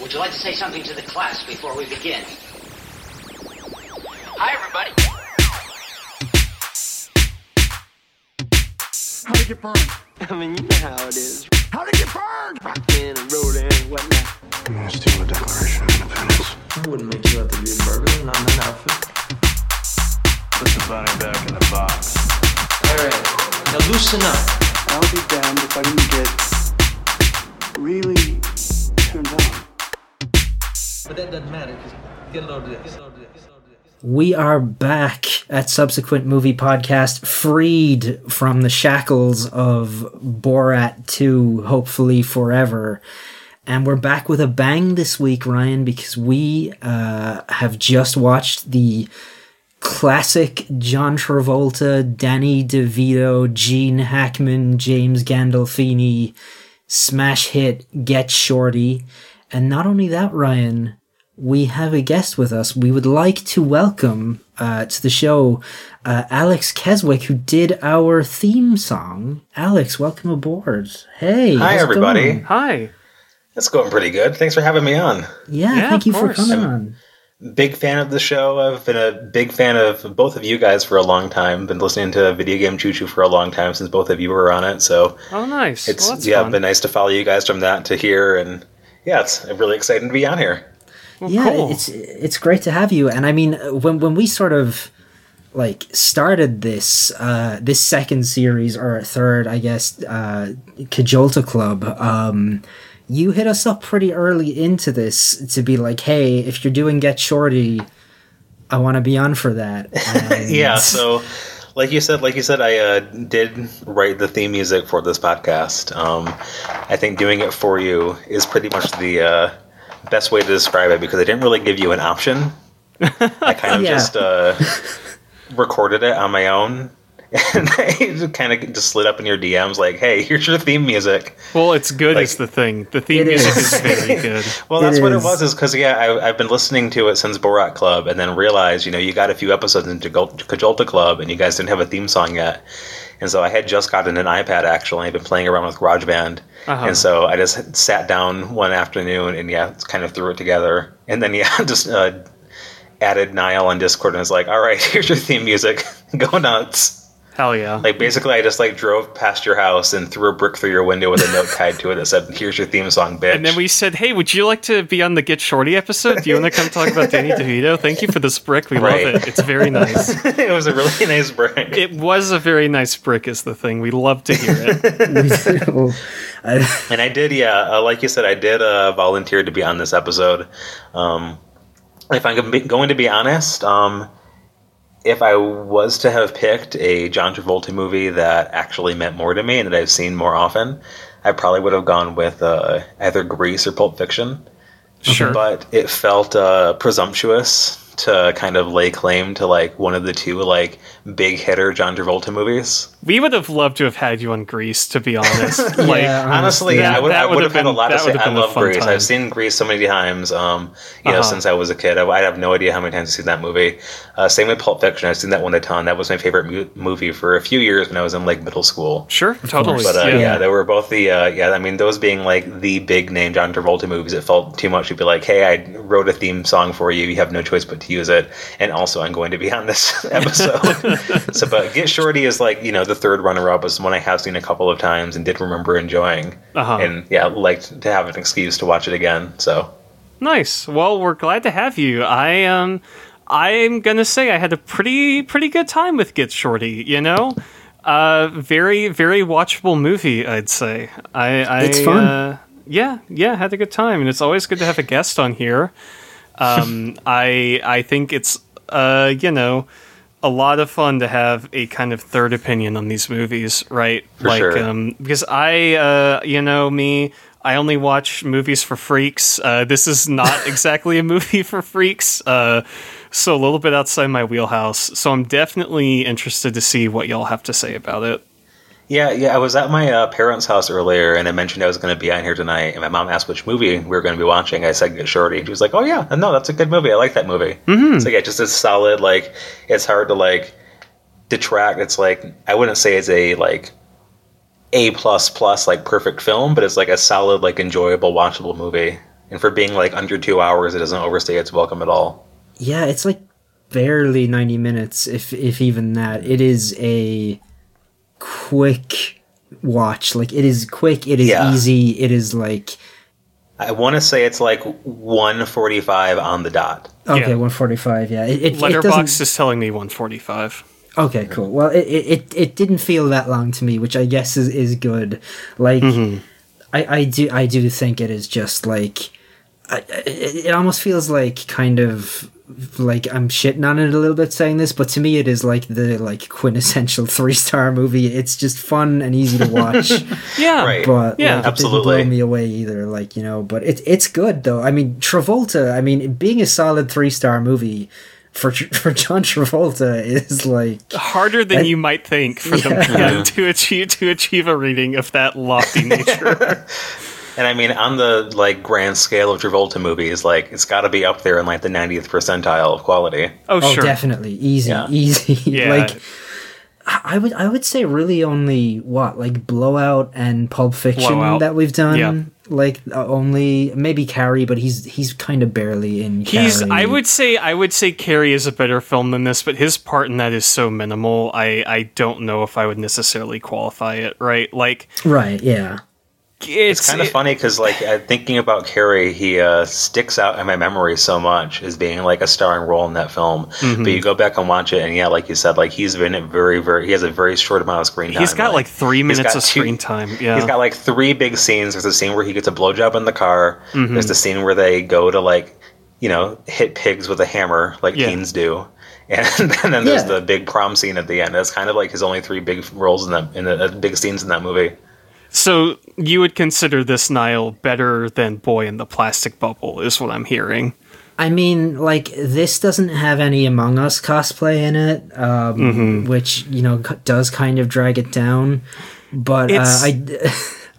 Would you like to say something to the class before we begin? Hi, everybody. How'd it get burned? I mean, you know how it is. How'd it get burned? Rockin' and rollin' and whatnot. I'm gonna steal the Declaration of Independence. I wouldn't make you out to be a burglar, and not in that outfit. Put the bunny back in the box. Alright, now loosen up. I'll be damned if I didn't get really turned on. But that doesn't matter. We are back at Subsequent Movie Podcast, freed from the shackles of Borat 2, hopefully forever. And we're back with a bang this week, Ryan, because we uh, have just watched the classic John Travolta, Danny DeVito, Gene Hackman, James Gandolfini smash hit Get Shorty. And not only that, Ryan, we have a guest with us. We would like to welcome uh, to the show uh, Alex Keswick, who did our theme song. Alex, welcome aboard. Hey, Hi, how's everybody. going? Hi. It's going pretty good. Thanks for having me on. Yeah, Yeah, thank of you for coming I'm- on. Big fan of the show. I've been a big fan of both of you guys for a long time. Been listening to Video Game Choo Choo for a long time since both of you were on it. So Oh, nice. it's well, that's yeah, fun. been nice to follow you guys from that to here, and yeah, it's really exciting to be on here. Well, yeah, cool. it's it's great to have you. And I mean, when when we sort of like started this uh this second series or third, I guess, uh Cajolta Club, um you hit us up pretty early into this to be like, hey, if you're doing Get Shorty, I want to be on for that. Yeah, so like you said, like you said, I uh, did write the theme music for this podcast. Um, I think doing it for you is pretty much the uh, best way to describe it because I didn't really give you an option. I kind of Yeah. just uh, recorded it on my own. And I kind of just slid up in your DMs like, "Hey, here's your theme music." well, it's good like- is the thing. The theme music is. is very good. Well, It that's what it is. was. Is because yeah, I, I've been listening to it since Borat Club, and then realized you know you got a few episodes into Gol- Cajolta Club, and you guys didn't have a theme song yet. And so I had just gotten an iPad actually. I've been playing around with GarageBand, Uh-huh. and so I just sat down one afternoon and yeah, kind of threw it together, and then yeah, just uh, added Niall on Discord and was like, "All right, here's your theme music. Go nuts." Hell yeah. Like basically, I just like drove past your house and threw a brick through your window with a note tied to it that said, "Here's your theme song, bitch." and then we said, "Hey, would you like to be on the Get Shorty episode? Do you want to come talk about Danny DeVito? Thank you for this brick. We Right. love it. It's very nice. it was a really nice brick. It was a very nice brick, is the thing. We love to hear it. We do. I- and I did, yeah, uh, like you said, I did uh, volunteer to be on this episode. Um, if I'm gonna be- going to be honest, um, if I was to have picked a John Travolta movie that actually meant more to me and that I've seen more often, I probably would have gone with uh, either Grease or Pulp Fiction. Sure. But it felt uh, presumptuous to kind of lay claim to like one of the two like big hitter John Travolta movies. We would have loved to have had you on Grease, to be honest. like, Yeah, Honestly, That- I would, that I would would have have had a lot to that say. I love Grease. Time. I've seen Grease so many times. Um, you know, Uh-huh. since I was a kid, I, I have no idea how many times I've seen that movie. Uh, same with Pulp Fiction. I've seen that one a ton. That was my favorite mu- movie for a few years when I was in like middle school. sure, totally. But uh, yeah. yeah. they were both the uh, yeah. I mean, those being like the big name John Travolta movies, it felt too much to be like, hey, I wrote a theme song for you. You have no choice but to use it. And also, I'm going to be on this episode. so, but Get Shorty is like you know the third runner up. Is one I have seen a couple of times and did remember enjoying. Uh-huh. And yeah, liked to have an excuse to watch it again. So Nice. Well, we're glad to have you. I um I'm gonna say I had a pretty pretty good time with Get Shorty, you know? Uh very, very watchable movie, I'd say. I, I It's fun. Uh, yeah, yeah, had a good time. And it's always good to have a guest on here. Um I I think it's uh, you know, a lot of fun to have a kind of third opinion on these movies, right? For like sure. um because I uh you know me I only watch movies for freaks. Uh, this is not exactly a movie for freaks, uh, so a little bit outside my wheelhouse. So I'm definitely interested to see what y'all have to say about it. Yeah, yeah. I was at my uh, parents' house earlier, and I mentioned I was going to be on here tonight. And my mom asked which movie we were going to be watching. I said Get Shorty. She was like, "Oh yeah, no, that's a good movie. I like that movie." Mm-hmm. So yeah, just a solid like. It's hard to like detract. It's like I wouldn't say it's a like a plus plus like perfect film, but it's like a solid like enjoyable watchable movie. and for being like under two hours, it doesn't overstay its welcome at all. Yeah, it's like barely 90 minutes if if even that. It is a quick watch. Like it is quick, it is Yeah. easy, it is like I want to say it's like 145 on the dot. okay, Yeah. 145, yeah. It, it, it Letterboxd doesn't is telling me 145. Okay, cool. Well, it, it it it didn't feel that long to me, which I guess is is good. Like Mm-hmm. I I do I do think it is just like I, I- it, it almost feels like kind of like I'm shitting on it a little bit saying this, but to me it is like the like quintessential three star movie. It's just fun and easy to watch, Yeah. Right. but Yeah, like, it absolutely. didn't blow me away either. Like you know, but it's it's good though. I mean, Travolta. I mean, being a solid three star movie for for John Travolta is like Harder than you might think for them Yeah. to achieve to achieve a reading of that lofty nature. And I mean, on the like grand scale of Travolta movies, like it's got to be up there in like the 90th percentile of quality. Oh, Oh, sure. definitely easy, Yeah. easy. Yeah. like I I would, I would say really only what like Blowout and Pulp Fiction Blowout. that we've done. Yeah. Like uh, only maybe Carrie, but he's he's kind of barely in. He's. Carrie. I would say. I would say Carrie is a better film than this, but his part in that is so minimal. I. I don't know if I would necessarily qualify it. Right. Like right. Yeah. It's, It's kind of funny because, like, thinking about Carrie, he uh, sticks out in my memory so much as being like a starring role in that film. Mm-hmm. But you go back and watch it, and yeah, like you said, like he's been in very, very. He has a very short amount of screen time. He's got like three minutes of two- screen time. Yeah. He's got like three big scenes. There's a scene where he gets a blowjob in the car. Mm-hmm. There's the scene where they go to like, you know, hit pigs with a hammer like Yeah. teens do. And, then there's Yeah. the big prom scene at the end. That's kind of like his only three big roles in that, in the uh, big scenes in that movie. So you would consider this Niall better than Boy in the Plastic Bubble, is what I'm hearing. I mean, like this doesn't have any Among Us cosplay in it, um, Mm-hmm. which you know c- does kind of drag it down. But uh, I,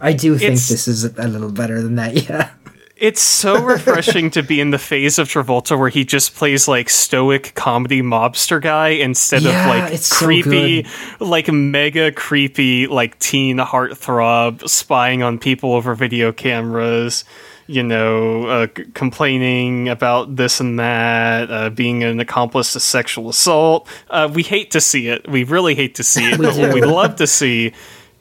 I do think this is a little better than that. Yeah. It's so refreshing to be in the phase of Travolta where he just plays like stoic comedy mobster guy instead Yeah, of like so creepy, good. like mega creepy, like teen heartthrob spying on people over video cameras. You know, uh, c- complaining about this and that, uh, being an accomplice to sexual assault. Uh, we hate to see it. We really hate to see it. But what we love to see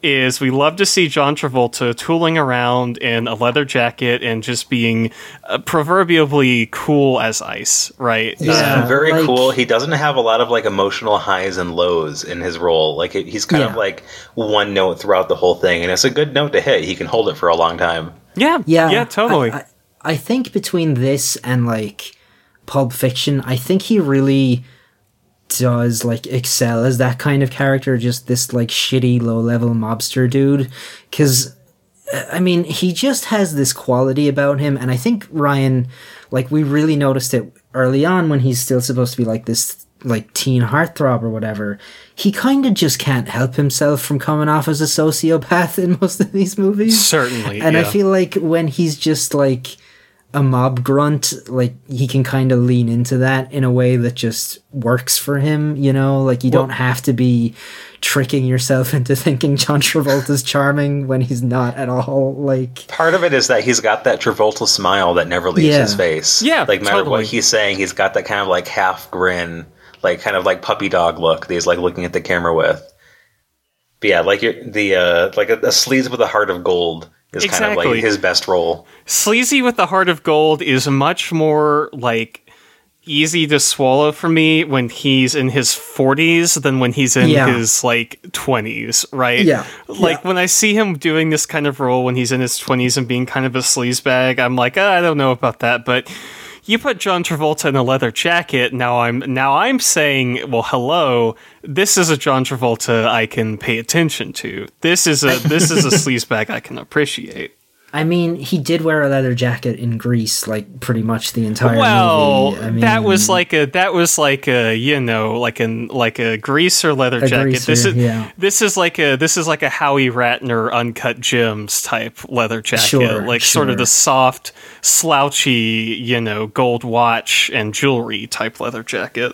is we love to see John Travolta tooling around in a leather jacket and just being uh, proverbially cool as ice, right? Yeah. He's very like- cool. He doesn't have a lot of like emotional highs and lows in his role. Like it, he's kind of like one note throughout the whole thing, and it's a good note to hit. He can hold it for a long time. yeah, Yeah, yeah, totally. I, I, I think between this and like Pulp Fiction, I think he really does like excel as that kind of character, just this like shitty low level mobster dude. Because uh, I mean, he just has this quality about him, and I think Ryan, like, we really noticed it early on when he's still supposed to be like this, like, teen heartthrob or whatever. He kind of just can't help himself from coming off as a sociopath in most of these movies. Certainly, And I feel like when he's just like a mob grunt, like, he can kind of lean into that in a way that just works for him, you know? Like, you don't have to be tricking yourself into thinking John Travolta's charming when he's not at all. Like, Part of it is that he's got that Travolta smile that never leaves Yeah. his face. Yeah, like no matter totally. what he's saying, he's got that kind of like half grin, like kind of like puppy dog look that he's like looking at the camera with. But yeah, like you're, the uh, like a, a sleaze with a heart of gold is kind of Exactly. like his best role. Sleazy with the Heart of Gold is much more like easy to swallow for me when he's in his 40s than when he's in Yeah. his like 20s, right? Yeah. Like when I see him doing this kind of role when he's in his 20s and being kind of a sleazebag, I'm like, "Ah, I don't know about that, but you put John Travolta in a leather jacket, now I'm now I'm saying, well, hello, this is a John Travolta I can pay attention to. This is a this is a sleazebag I can appreciate. I mean, he did wear a leather jacket in Grease, like pretty much the entire Well, movie. I mean, that was like a that was like a you know like an like a greaser leather A jacket. this is yeah. this is like a this is like a Howie Ratner uncut gems type leather jacket, Sure, like sort of the soft, slouchy you know gold watch and jewelry type leather jacket.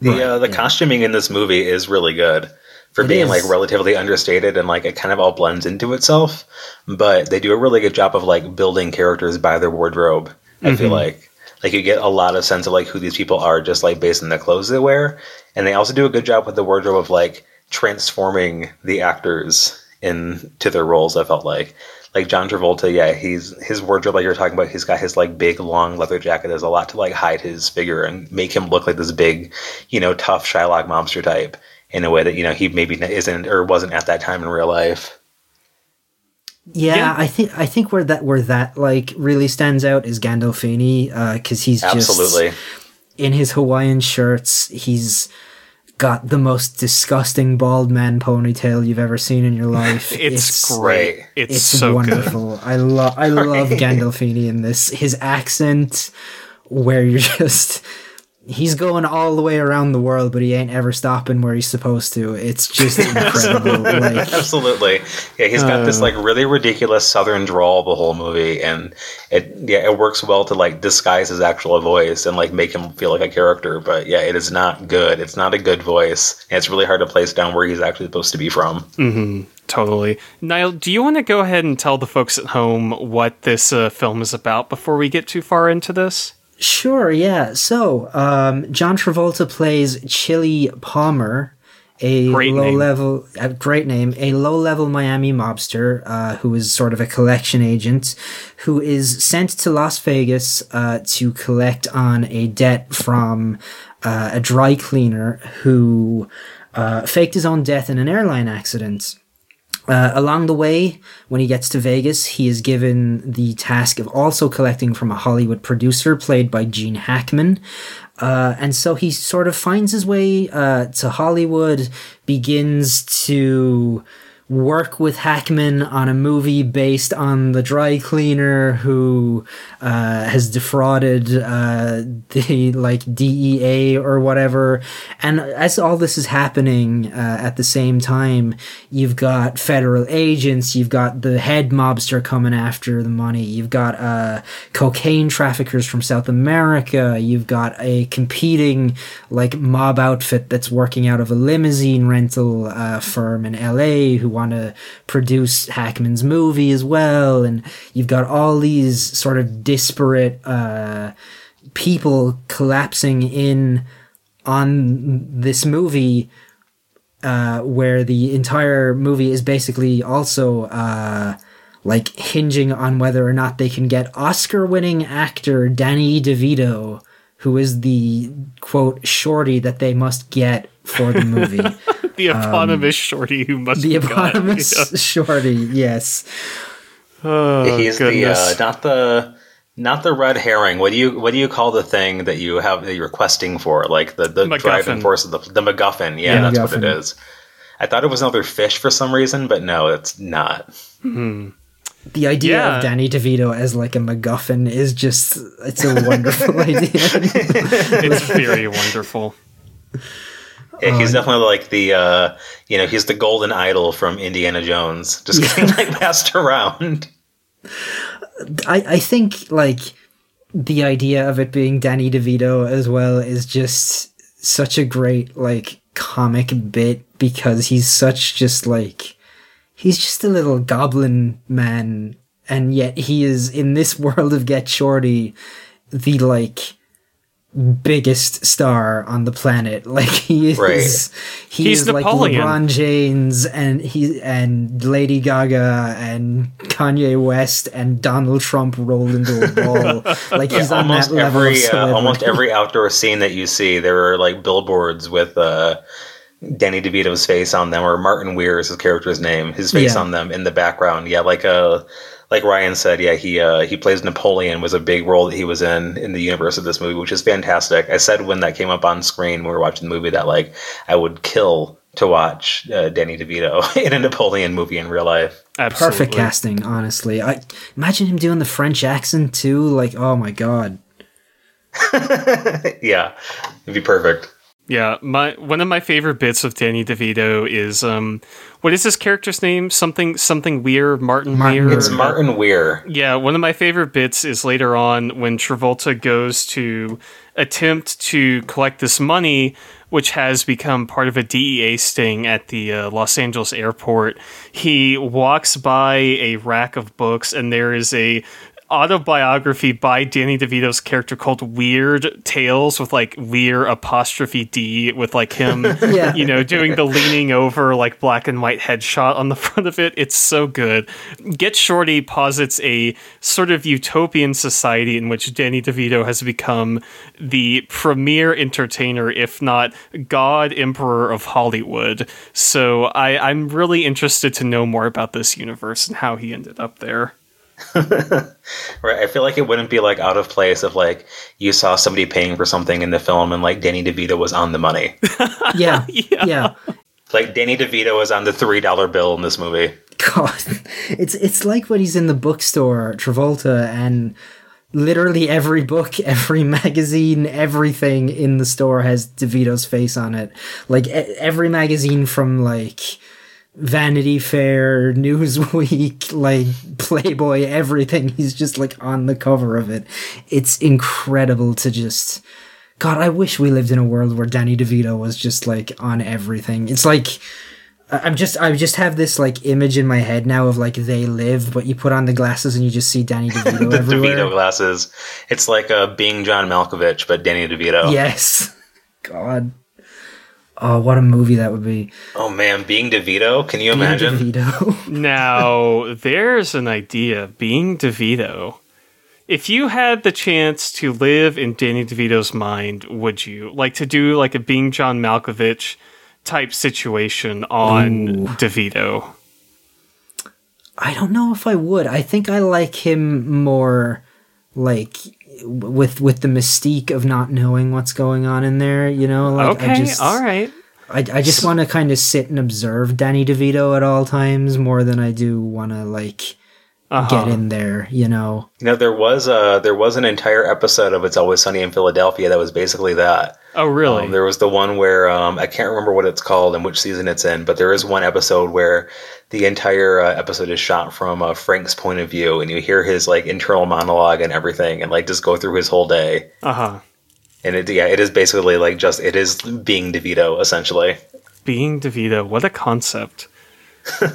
The uh, the costuming in this movie is really good. For It being is. like relatively understated and like it kind of all blends into itself. But they do a really good job of like building characters by their wardrobe. I feel mm-hmm. like like you get a lot of sense of like who these people are just like based on the clothes they wear, and they also do a good job with the wardrobe of like transforming the actors into their roles. I felt like like John Travolta, yeah, he's his wardrobe like you were talking about. He's got his like big long leather jacket. There's a lot to like hide his figure and make him look like this big, you know, tough Shylock mobster type in a way that you know he maybe isn't or wasn't at that time in real life. Yeah, Yeah. I think I think where that where that like really stands out is Gandolfini, uh, because he's just Absolutely. in his Hawaiian shirts. He's got the most disgusting bald man ponytail you've ever seen in your life. It's, great. It's, It's so good. wonderful. I love I love Gandolfini in this. His accent, where you're just he's going all the way around the world, but he ain't ever stopping where he's supposed to. It's just incredible. like Absolutely. Yeah, he's got this like really ridiculous southern drawl the whole movie and it yeah, it works well to like disguise his actual voice and like make him feel like a character, but yeah, it is not good. It's not a good voice. And it's really hard to place down where he's actually supposed to be from. Mm-hmm Totally. Niall, do you want to go ahead and tell the folks at home what this uh, film is about before we get too far into this? Sure, yeah. So, um, John Travolta plays Chili Palmer, a Great low name. level, a great name, a low level Miami mobster uh, who is sort of a collection agent who is sent to Las Vegas uh, to collect on a debt from uh, a dry cleaner who uh, faked his own death in an airline accident. Uh, along the way, when he gets to Vegas, he is given the task of also collecting from a Hollywood producer played by Gene Hackman. Uh, and so he sort of finds his way uh, to Hollywood, begins to work with Hackman on a movie based on the dry cleaner who uh, has defrauded uh, the like DEA or whatever. And as all this is happening uh, at the same time, you've got federal agents, you've got the head mobster coming after the money, you've got uh, cocaine traffickers from South America, you've got a competing like mob outfit that's working out of a limousine rental uh, firm in LA who want to produce Hackman's movie as well, and you've got all these sort of disparate uh, people collapsing in on this movie uh, where the entire movie is basically also uh, like hinging on whether or not they can get Oscar-winning actor Danny DeVito, who is the quote shorty that they must get for the movie. The eponymous shorty who must Um, the be eponymous Yeah. shorty, yes. Oh, he's goodness. the uh, not the not the red herring. What do you what do you call the thing that you have that you're questing for? Like the the MacGuffin. driving force of the the MacGuffin. Yeah, Yeah, that's what it is. I thought it was another fish for some reason, but no, it's not. The idea Yeah. of Danny DeVito as like a MacGuffin is just it's a wonderful idea. it's very wonderful. Yeah, he's definitely like the uh, you know he's the golden idol from Indiana Jones, just getting like passed around. I, I think like the idea of it being Danny DeVito as well is just such a great like comic bit because he's such just like he's just a little goblin man and yet he is in this world of Get Shorty the like biggest star on the planet like he is Right. he He's is like Napoleon. LeBron James and he and Lady Gaga and Kanye West and Donald Trump rolled into a ball like he's on almost that level of every uh, almost every outdoor scene that you see, there are like billboards with uh, Danny DeVito's face on them, or Martin Weir is his character's name, his face Yeah. on them in the background. Yeah, like uh, like Ryan said, yeah, he uh, he plays Napoleon was a big role that he was in in the universe of this movie, which is fantastic. I said when that came up on screen when we were watching the movie that like I would kill to watch uh, Danny DeVito in a Napoleon movie in real life. Absolutely. perfect casting honestly I imagine him doing the French accent too like oh my god yeah, it'd be perfect. Yeah, my one of my favorite bits of Danny DeVito is um, what is his character's name? Something something Weir, Martin, Martin Weir. It's Martin Weir. Yeah, one of my favorite bits is later on when Travolta goes to attempt to collect this money, which has become part of a DEA sting at the uh, Los Angeles airport. He walks by a rack of books, and there is a autobiography by Danny DeVito's character called Weird Tales with like Weir apostrophe D with like him, Yeah. you know, doing the leaning over like black and white headshot on the front of it. It's so good. Get Shorty posits a sort of utopian society in which Danny DeVito has become the premier entertainer, if not God Emperor of Hollywood. So I, I'm really interested to know more about this universe and how he ended up there. Right. I feel like it wouldn't be like out of place if like you saw somebody paying for something in the film and like Danny DeVito was on the money. Yeah, Yeah. yeah. like Danny DeVito was on the three dollar bill in this movie. God, it's it's like when he's in the bookstore, Travolta, and literally every book, every magazine, everything in the store has DeVito's face on it. Like e- every magazine from like Vanity Fair, Newsweek, like Playboy, everything. He's just like on the cover of it. It's incredible to just. God, I wish we lived in a world where Danny DeVito was just like on everything. It's like I'm just I just have this like image in my head now of like they live, but you put on the glasses and you just see Danny DeVito The everywhere. DeVito glasses. It's like uh, being John Malkovich, but Danny DeVito. Yes. God. Oh, what a movie that would be. Oh man, being DeVito. Can you Danny imagine? DeVito. Now, there's an idea being DeVito. If you had the chance to live in Danny DeVito's mind, would you like to do like a being John Malkovich type situation on DeVito? I don't know if I would. I think I like him more like w- with with the mystique of not knowing what's going on in there, you know? Like I just all right. I, I just want to kind of sit and observe Danny DeVito at all times more than I do want to like Uh-huh. get in there, you know. You know, there was a there was an entire episode of It's Always Sunny in Philadelphia that was basically that. Oh, really? Um, there was the one where um, I can't remember what it's called and which season it's in, but there is one episode where the entire uh, episode is shot from uh, Frank's point of view, and you hear his like internal monologue and everything, and like just go through his whole day. uh huh. And it yeah, it is basically like just it is being DeVito essentially. Being DeVito, what a concept.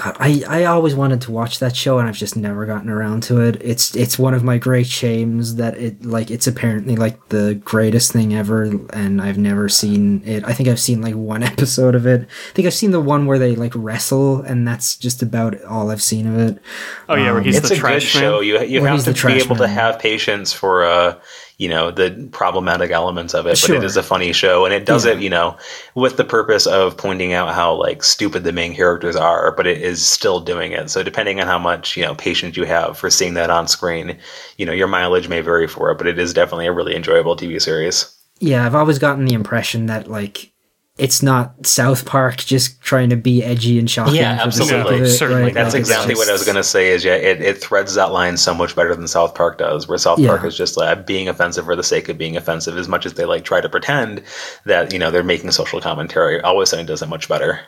God, I, I always wanted to watch that show and I've just never gotten around to it. It's it's one of my great shames that it like it's apparently like the greatest thing ever and I've never seen it. I think I've seen like one episode of it. I think I've seen the one where they like wrestle and that's just about all I've seen of it. Oh yeah, where he's it's the a good trash man. show. You you Where have to be trash able to have patience for uh you know the problematic elements of it, but it is a funny show, and it does Yeah. it you know with the purpose of pointing out how like stupid the main characters are, but it is still doing it. So depending on how much you know patience you have for seeing that on screen, you know your mileage may vary for it, but it is definitely a really enjoyable TV series. Yeah, I've always gotten the impression that like it's not South Park just trying to be edgy and shocking. Yeah, for the sake absolutely. of it, Certainly. right? That's Like, it's exactly what I was going to say. Is yeah, it, it threads that line so much better than South Park does. Where South Park is just like being offensive for the sake of being offensive, as much as they like try to pretend that you know they're making social commentary. Always Sunny does it much better.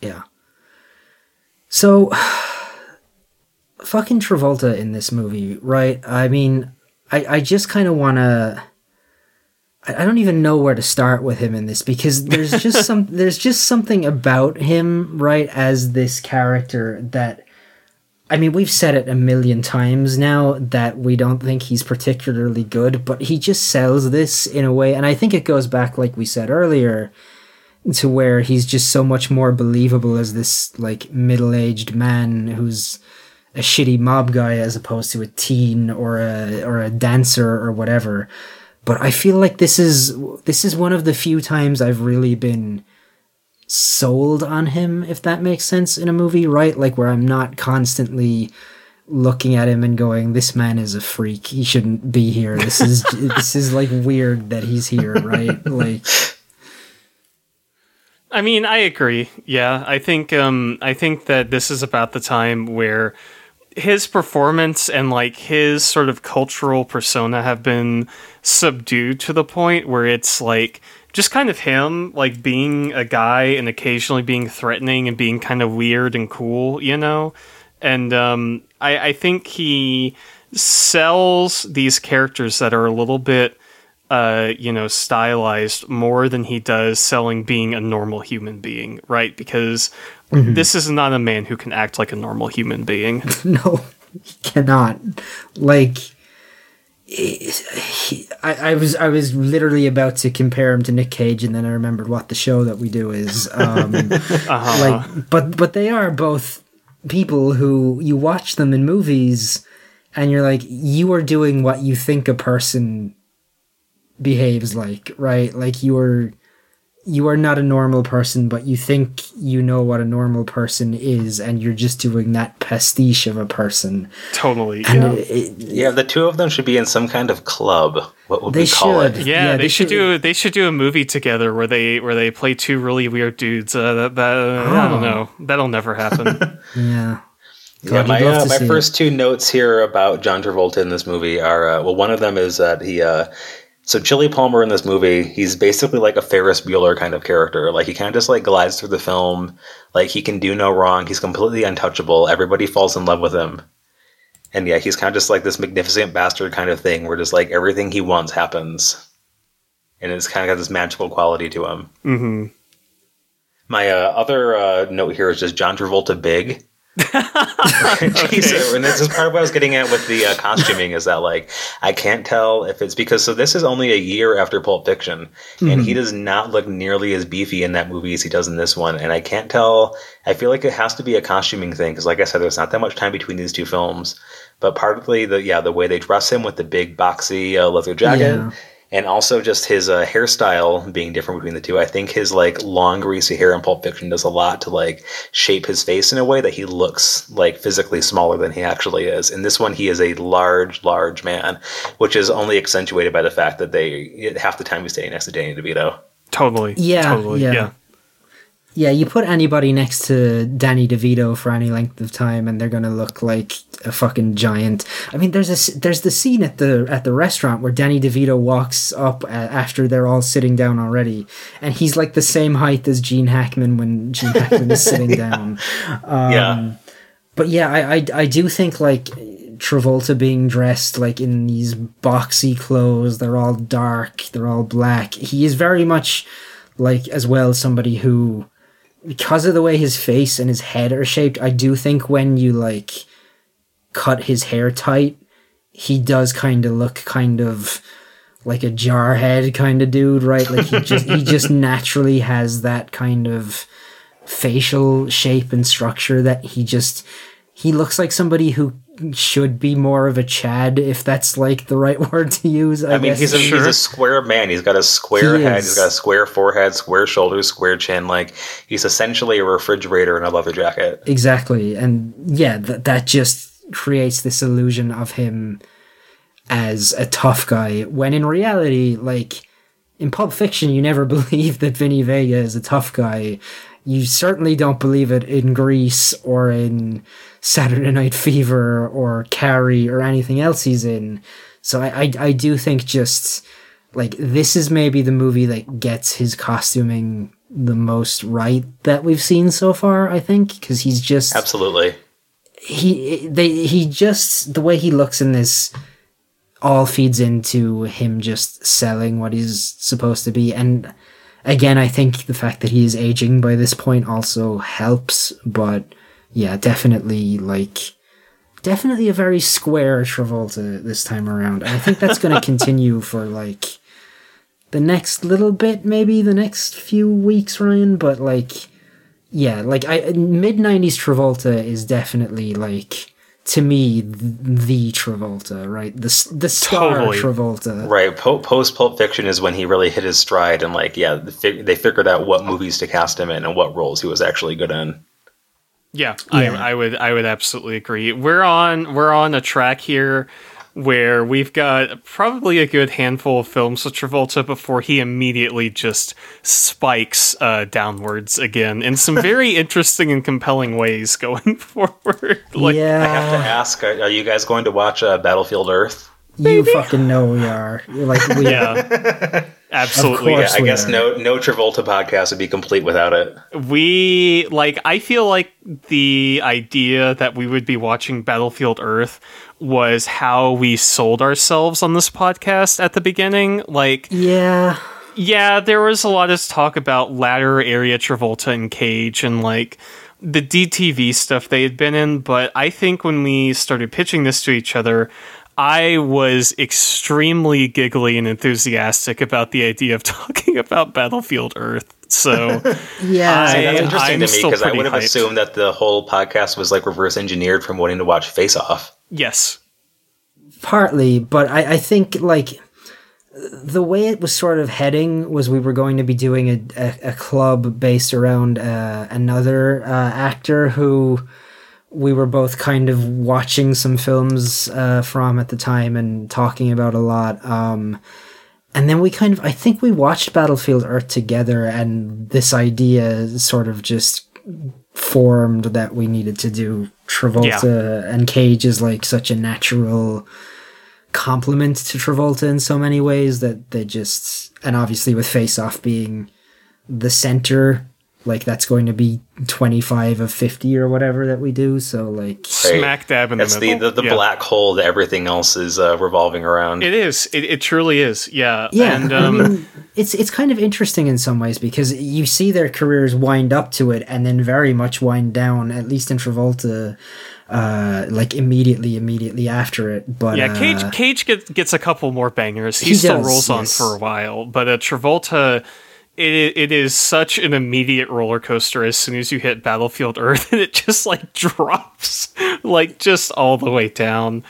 Yeah. So, fucking Travolta in this movie, right? I mean, I, I just kind of want to. I don't even know where to start with him in this because there's just some there's just something about him, right, as this character that I mean, we've said it a million times now that we don't think he's particularly good, but he just sells this in a way and I think it goes back like we said earlier to where he's just so much more believable as this like middle-aged man who's a shitty mob guy as opposed to a teen or a or a dancer or whatever. But I feel like this is this is one of the few times I've really been sold on him if that makes sense in a movie, right? Like where I'm not constantly looking at him and going this man is a freak. He shouldn't be here. This is this is like weird that he's here, right? Like I mean, I agree. Yeah, I think um, I think that this is about the time where his performance and like his sort of cultural persona have been subdued to the point where it's like just kind of him like being a guy and occasionally being threatening and being kind of weird and cool, you know? And um, I, I think he sells these characters that are a little bit uh, you know, stylized more than he does selling being a normal human being, right? Because this is not a man who can act like a normal human being. no, he cannot. Like, he, I, I was I was literally about to compare him to Nick Cage, and then I remembered what the show that we do is. Um, Like, but but they are both people who you watch them in movies, and you're like, you are doing what you think a person behaves like, right? Like you are you are not a normal person, but you think you know what a normal person is, and you're just doing that pastiche of a person. totally. And Yeah. it- it- Yeah, the two of them should be in some kind of club. What would They we call should. it? Yeah, Yeah, they, they should should- do they should do a movie together where they where they play two really weird dudes. Uh, that, that, I don't Oh. know. That'll never happen. yeah. Yeah, my uh, my see first two notes here about John Travolta in this movie are uh, well, one of them is that he uh, so Chili Palmer in this movie, he's basically like a Ferris Bueller kind of character. Like he kind of just like glides through the film, like he can do no wrong. He's completely untouchable. Everybody falls in love with him, and yeah, he's kind of just like this magnificent bastard kind of thing, where just like everything he wants happens, and it's kind of got this magical quality to him. hmm My uh, other uh, note here is just John Travolta big. Jeez, and this is part of what I was getting at with the uh, costuming is that like I can't tell if it's because so this is only a year after Pulp Fiction, and he does not look nearly as beefy in that movie as he does in this one, and I can't tell. I feel like it has to be a costuming thing because, like I said, there's not that much time between these two films. But partly the yeah the way they dress him with the big boxy uh, leather jacket. Yeah. And also just his uh, hairstyle being different between the two. I think his like long greasy hair in Pulp Fiction does a lot to like shape his face in a way that he looks like physically smaller than he actually is. In this one, he is a large, large man, which is only accentuated by the fact that they half the time he's standing next to Danny DeVito. Totally. Yeah, Totally. yeah. Yeah. Yeah, you put anybody next to Danny DeVito for any length of time, and they're gonna look like a fucking giant. I mean, there's a there's the scene at the at the restaurant where Danny DeVito walks up after they're all sitting down already, and he's like the same height as Gene Hackman when Gene Hackman is sitting down. Um, yeah. But yeah, I, I I do think like Travolta being dressed like in these boxy clothes, they're all dark, they're all black. He is very much like as well somebody who because of the way his face and his head are shaped, I do think when you like cut his hair tight, he does kind of look kind of like a jarhead kind of dude, right? Like he just he just naturally has that kind of facial shape and structure that he just he looks like somebody who should be more of a Chad, if that's like the right word to use. I, I mean, guess. he's a, he's a square man. He's got a square He head. is. He's got a square forehead, square shoulders, square chin. Like he's essentially a refrigerator in a leather jacket. Exactly. And yeah, that that just creates this illusion of him as a tough guy when in reality, like in Pulp Fiction, you never believe that Vinny Vega is a tough guy. You certainly don't believe it in Grease or in Saturday Night Fever or Carrie or anything else he's in. So I, I, I do think just like this is maybe the movie that gets his costuming the most right that we've seen so far. I think because he's just Absolutely. he they he just the way he looks in this all feeds into him just selling what he's supposed to be and again i think the fact that he is aging by this point also helps but yeah definitely like definitely a very square travolta this time around. And i think that's going to continue for like the next little bit maybe the next few weeks ryan but like yeah, like I mid '90s Travolta is definitely like to me the Travolta, right? The s- the star Totally. Travolta. Right. Po- Post Pulp Fiction is when he really hit his stride, and like, yeah, the fig- they figured out what movies to cast him in and what roles he was actually good in. Yeah, Yeah. I, I would I would absolutely agree. We're on we're on a track here where we've got probably a good handful of films with Travolta before he immediately just spikes uh, downwards again in some very interesting and compelling ways going forward. like, yeah, I have to ask: Are, are you guys going to watch uh, Battlefield Earth? you fucking know we are. You're like we yeah, absolutely. course. Yeah, I we guess are. no no Travolta podcast would be complete without it. we like i feel like the idea that we would be watching battlefield earth was how we sold ourselves on this podcast at the beginning like Yeah, yeah there was a lot of talk about ladder area travolta and cage and like the dtv stuff they had been in but i think when we started pitching this to each other I was extremely giggly and enthusiastic about the idea of talking about Battlefield Earth. So yeah. I- See, that's interesting I'm to me because I would have hyped. assumed that the whole podcast was like reverse engineered from wanting to watch Face Off. Yes, partly but I, I think like the way it was sort of heading was we were going to be doing a, a, a club based around uh, another uh, actor who we were both kind of watching some films uh, from at the time and talking about a lot um, and then we kind of i think we watched battlefield earth together and this idea sort of just formed that we needed to do. Travolta and Cage is like such a natural complement to Travolta in so many ways that they just and obviously with Face Off being the center like that's going to be 25 of 50 or whatever that we do so like smack dab in That's the the middle. the, the Yeah. black hole that everything else is uh, revolving around. It is. It, it truly is. Yeah. yeah And I um, mean, it's it's kind of interesting in some ways because you see their careers wind up to it and then very much wind down at least in Travolta uh like immediately immediately after it but yeah, Cage uh, Cage gets gets a couple more bangers. He, He still does, rolls on for a while, but uh, Travolta. It, it is such an immediate roller coaster as soon as you hit Battlefield Earth, and it just like drops, like just all the way down.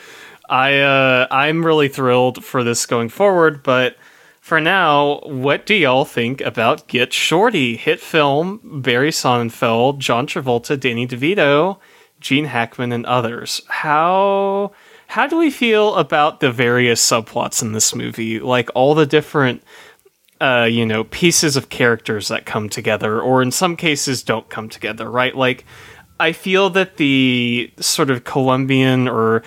I uh, I'm really thrilled for this going forward, but for now, what do y'all think about Get Shorty? Hit film, Barry Sonnenfeld, John Travolta, Danny DeVito, Gene Hackman, and others. How how do we feel about the various subplots in this movie? Like all the different uh, you know, pieces of characters that come together, or in some cases don't come together, right? Like, I feel that the sort of Colombian or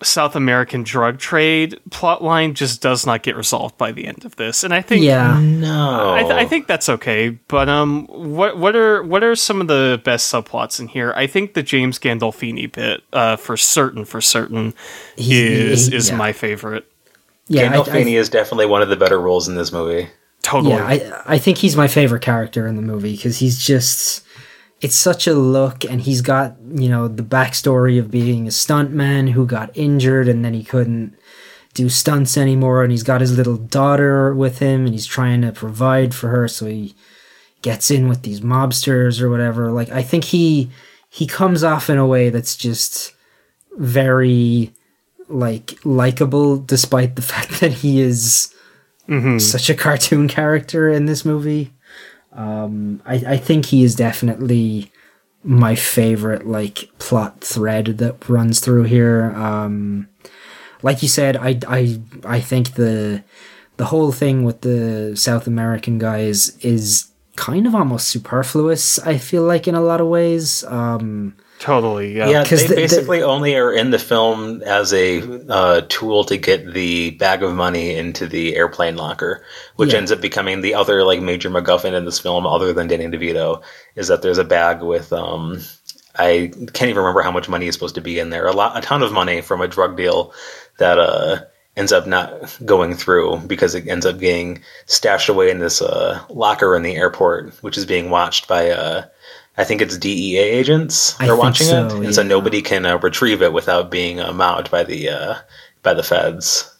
South American drug trade plotline just does not get resolved by the end of this, and I think yeah no, I, th- I think that's okay. But um, what what are what are some of the best subplots in here? I think the James Gandolfini bit, uh, for certain, for certain, He- is he- is yeah. my favorite. yeah I- I- Gandolfini is definitely one of the better roles in this movie. Totally. Yeah, I I think he's my favorite character in the movie because he's just it's such a look and he's got, you know, the backstory of being a stuntman who got injured and then he couldn't do stunts anymore and he's got his little daughter with him and he's trying to provide for her so he gets in with these mobsters or whatever. Like I think he he comes off in a way that's just very like likable despite the fact that he is such a cartoon character in this movie. Um, I, I think he is definitely my favorite like plot thread that runs through here. Um, like you said, I, I I think the the whole thing with the South American guys is kind of almost superfluous. I feel like in a lot of ways. Um, Totally. Yeah. Yeah, 'Cause they the- the- basically only are in the film as a uh, tool to get the bag of money into the airplane locker, which Yeah. ends up becoming the other like major MacGuffin in this film, other than Danny DeVito, is that there's a bag with um, I can't even remember how much money is supposed to be in there, a lot, a ton of money from a drug deal that uh, ends up not going through because it ends up getting stashed away in this uh, locker in the airport, which is being watched by. Uh, I think it's DEA agents. Think watching so, it, and so nobody can uh, retrieve it without being uh, mobbed by the uh, by the feds.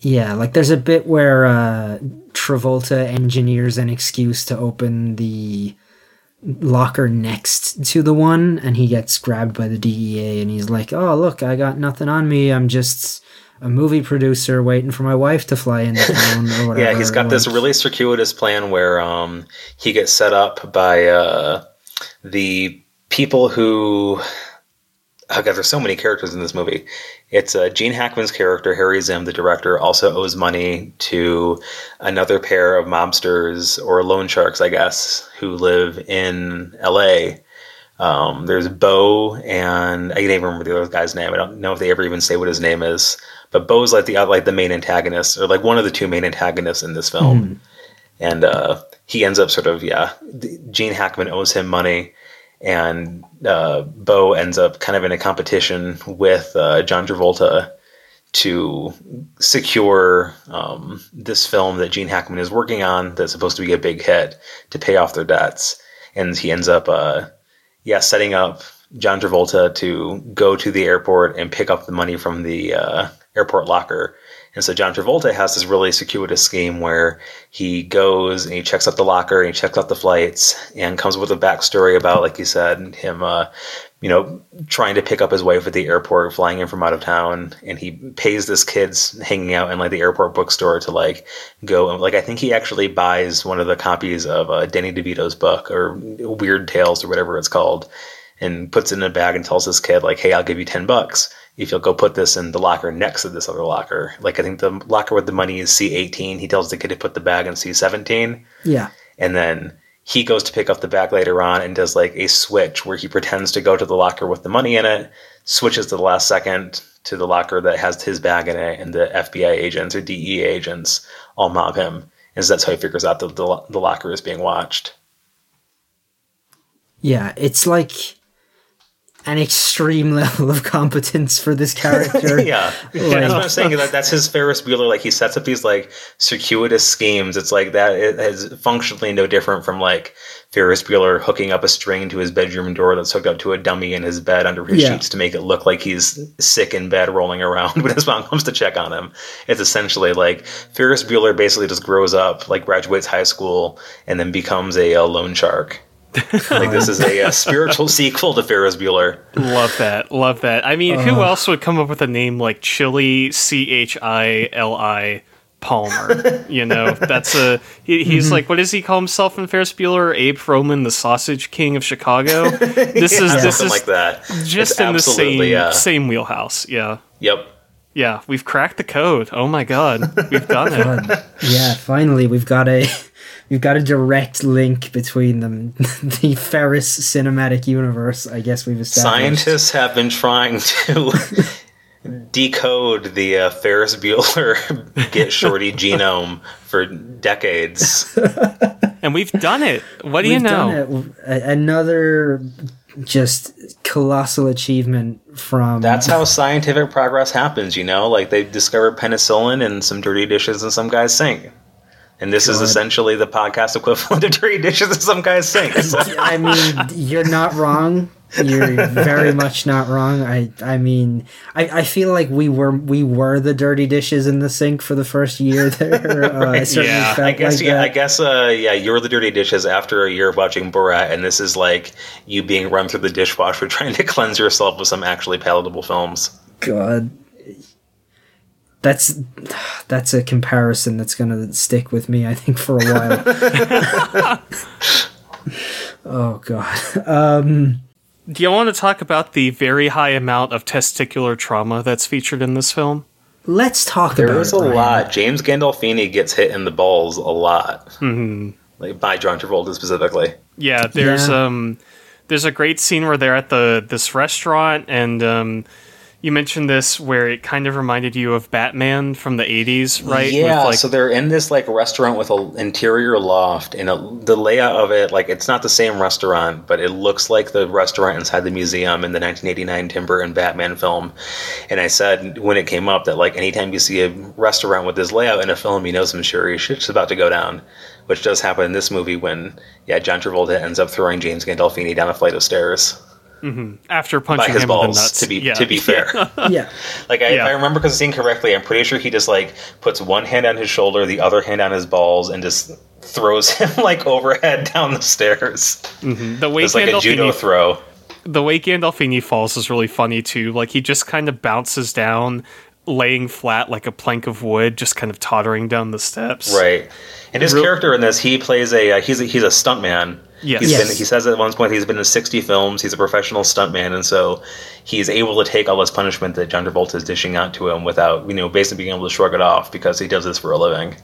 Yeah, like there's a bit where uh, Travolta engineers an excuse to open the locker next to the one, and he gets grabbed by the DEA, and he's like, "Oh, look, I got nothing on me. I'm just a movie producer waiting for my wife to fly in town or whatever." Yeah, he's got this really circuitous plan where um, he gets set up by uh, the people who oh god, there's so many characters in this movie. It's uh, Gene Hackman's character, Harry Zimm, the director, also owes money to another pair of mobsters or loan sharks, I guess, who live in L.A. Um, there's Bo and I can't even remember the other guy's name. I don't know if they ever even say what his name is. But Bo's like the like the main antagonist, or like one of the two main antagonists in this film, and uh, he ends up sort of yeah. Gene Hackman owes him money, and uh, Bo ends up kind of in a competition with uh, John Travolta to secure um, this film that Gene Hackman is working on that's supposed to be a big hit to pay off their debts, and he ends up uh, yeah setting up John Travolta to go to the airport and pick up the money from the uh, airport locker. And so John Travolta has this really circuitous scheme where he goes and he checks out the locker and he checks out the flights and comes with a backstory about, like you said, him, uh, you know, trying to pick up his wife at the airport, flying in from out of town, and he pays this kid's hanging out in like the airport bookstore to like go and like I think he actually buys one of the copies of uh, Danny DeVito's book or Weird Tales or whatever it's called, and puts it in a bag and tells this kid like, "Hey, I'll give you ten bucks." If you'll go put this in the locker next to this other locker. Like I think the locker with the money is C18. He tells the kid to put the bag in C17. Yeah. And then he goes to pick up the bag later on and does like a switch where he pretends to go to the locker with the money in it, switches to the last second to the locker that has his bag in it, and the FBI agents or DEA agents all mob him. And so that's how he figures out that the, the locker is being watched. Yeah, it's like an extreme level of competence for this character. yeah, Like- that's what I'm saying. That that's his Ferris Bueller. Like he sets up these like circuitous schemes. It's like that. It is functionally no different from like Ferris Bueller hooking up a string to his bedroom door that's hooked up to a dummy in his bed under his Yeah. sheets to make it look like he's sick in bed rolling around when his mom comes to check on him. It's essentially like Ferris Bueller basically just grows up, like graduates high school, and then becomes a, uh loan shark. Like this is a, uh spiritual sequel to Ferris Bueller. Love that. Love that. I mean, who uh. else would come up with a name like Chili C H I L I Palmer? You know, that's a he, he's mm-hmm. like what does he call himself in Ferris Bueller? Abe Froman, the Sausage King of Chicago. This is this something is like that. just It's in the same absolutely, yeah. same wheelhouse. Yeah. Yep. Yeah, we've cracked the code. Oh my god, we've done it. Yeah, finally we've got a we've got a direct link between them. the Ferris cinematic universe, I guess we've established. Scientists have been trying to decode the uh, Ferris Bueller get shorty genome for decades. And we've done it. What do We've you know? done it. Another just colossal achievement from That's how scientific progress happens, you know? Like they discovered penicillin in some dirty dishes in some guy's sink. And this is essentially the podcast equivalent of dirty dishes in some guy's sink. It's like- I mean, you're not wrong. You're very much not wrong. I I mean, I, I feel like we were we were the dirty dishes in the sink for the first year there. Uh, it certainly Yeah, I guess like yeah, I guess uh, yeah, you're the dirty dishes after a year of watching Borat, and this is like you being run through the dishwasher trying to cleanse yourself with some actually palatable films. God, that's that's a comparison that's gonna stick with me. I think for a while. oh God. Um, Do you want to talk about the very high amount of testicular trauma that's featured in this film? let's talk There about is it. a Ryan. lot. James Gandolfini gets hit in the balls a lot, mm-hmm. like by John Travolta specifically. Yeah, there's Yeah. um there's a great scene where they're at the this restaurant and um you mentioned this where it kind of reminded you of Batman from the 80s, right? Yeah, like, so they're in this like restaurant with an interior loft, and it, the layout of it, like it's not the same restaurant, but it looks like the restaurant inside the museum in the 1989 Tim Burton Batman film. And I said when it came up that like anytime you see a restaurant with this layout in a film, you know some serious shit's about to go down, which does happen in this movie when yeah John Travolta ends up throwing James Gandolfini down a flight of stairs after by punching his him in the balls. nuts. To be yeah. to be fair. Yeah. Like I, Yeah. I remember because seeing correctly, I'm pretty sure he just like puts one hand on his shoulder, the other hand on his balls, and just throws him like overhead down the stairs. the way It's like a judo throw. the way Gandolfini falls is really funny too. Like he just kind of bounces down laying flat like a plank of wood, just kind of tottering down the steps. Right. And his Real- character in this, he plays a uh, he's a, he's a stuntman. Yes. He's Yes. been, he says at one point he's been in 60 films. He's a professional stuntman, and so he's able to take all this punishment that John Travolta is dishing out to him without, you know, basically being able to shrug it off because he does this for a living.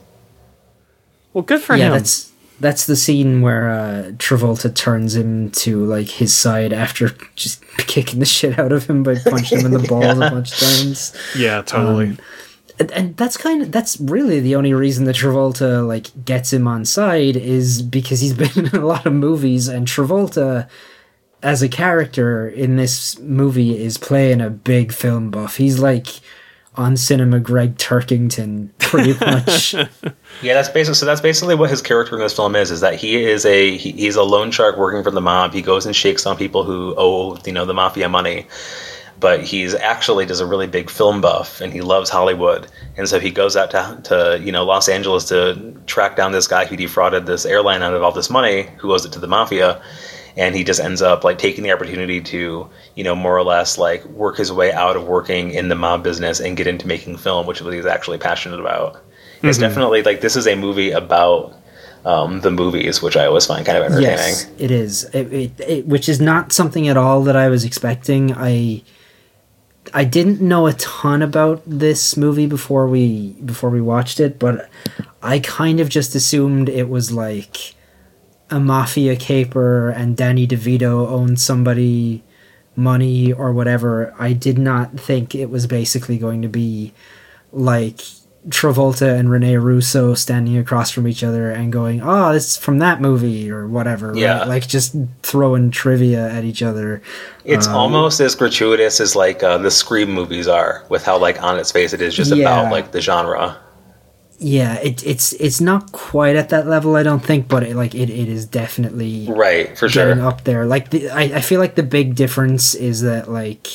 Well, good for yeah, him. that's that's the scene where uh, Travolta turns him to like his side after just kicking the shit out of him by punching him in the balls a bunch of times. Yeah, totally. Um, And, and that's kind of that's really the only reason that Travolta like gets him on side is because he's been in a lot of movies and Travolta as a character in this movie is playing a big film buff. He's like on cinema Gregg Turkington pretty much. Yeah, that's basically so. That's basically what his character in this film is. Is that he is a he, he's a loan shark working for the mob. He goes and shakes on people who owe you know the mafia money, but he's actually just a really big film buff and he loves Hollywood. And so he goes out to to you know Los Angeles to track down this guy who defrauded this airline out of all this money, who owes it to the mafia. And he just ends up like taking the opportunity to, you know, more or less like work his way out of working in the mob business and get into making film, which is what he's actually passionate about. It's definitely like this is a movie about um, the movies, which I always find kind of entertaining. Yes, it is. It, it, it, which is not something at all that I was expecting. I I didn't know a ton about this movie before we before we watched it, but I kind of just assumed it was like a mafia caper and Danny DeVito owned somebody money or whatever. I did not think it was basically going to be like Travolta and Rene Russo standing across from each other and going, "Oh, this is from that movie" or whatever. Yeah. right? like just throwing trivia at each other. It's Um, almost as gratuitous as like uh, the Scream movies are, with how like on its face it is just Yeah. about like the genre. Yeah, it, it's it's not quite at that level, I don't think, but it, like it, it is definitely Right, for getting sure. up there. Like the, I, I feel like the big difference is that like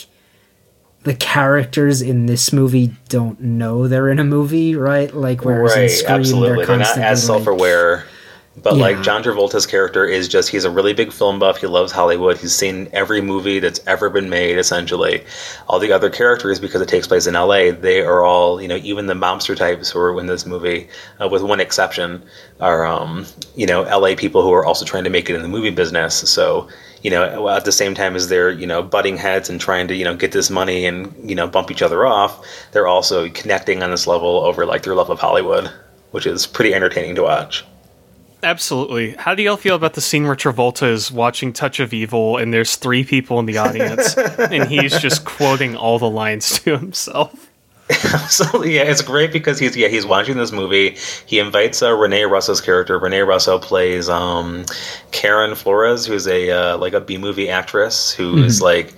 the characters in this movie don't know they're in a movie, right? Like whereas in Right, Scream absolutely. they're They're not as like, self-aware. But Yeah. like John Travolta's character is just he's a really big film buff. He loves Hollywood. He's seen every movie that's ever been made essentially. All the other characters because it takes place in LA, they are all, you know, even the mobster types who are in this movie uh, with one exception are um, you know, LA people who are also trying to make it in the movie business. So, you know, at the same time as they're, you know, butting heads and trying to, you know, get this money and, you know, bump each other off, they're also connecting on this level over like their love of Hollywood, which is pretty entertaining to watch. Absolutely. How do y'all feel about the scene where Travolta is watching Touch of Evil and there's three people in the audience and he's just quoting all the lines to himself? So yeah, it's great because he's yeah he's watching this movie. He invites uh, Rene Russo's character. Rene Russo plays um, Karen Flores, who's a uh, like a B movie actress who is like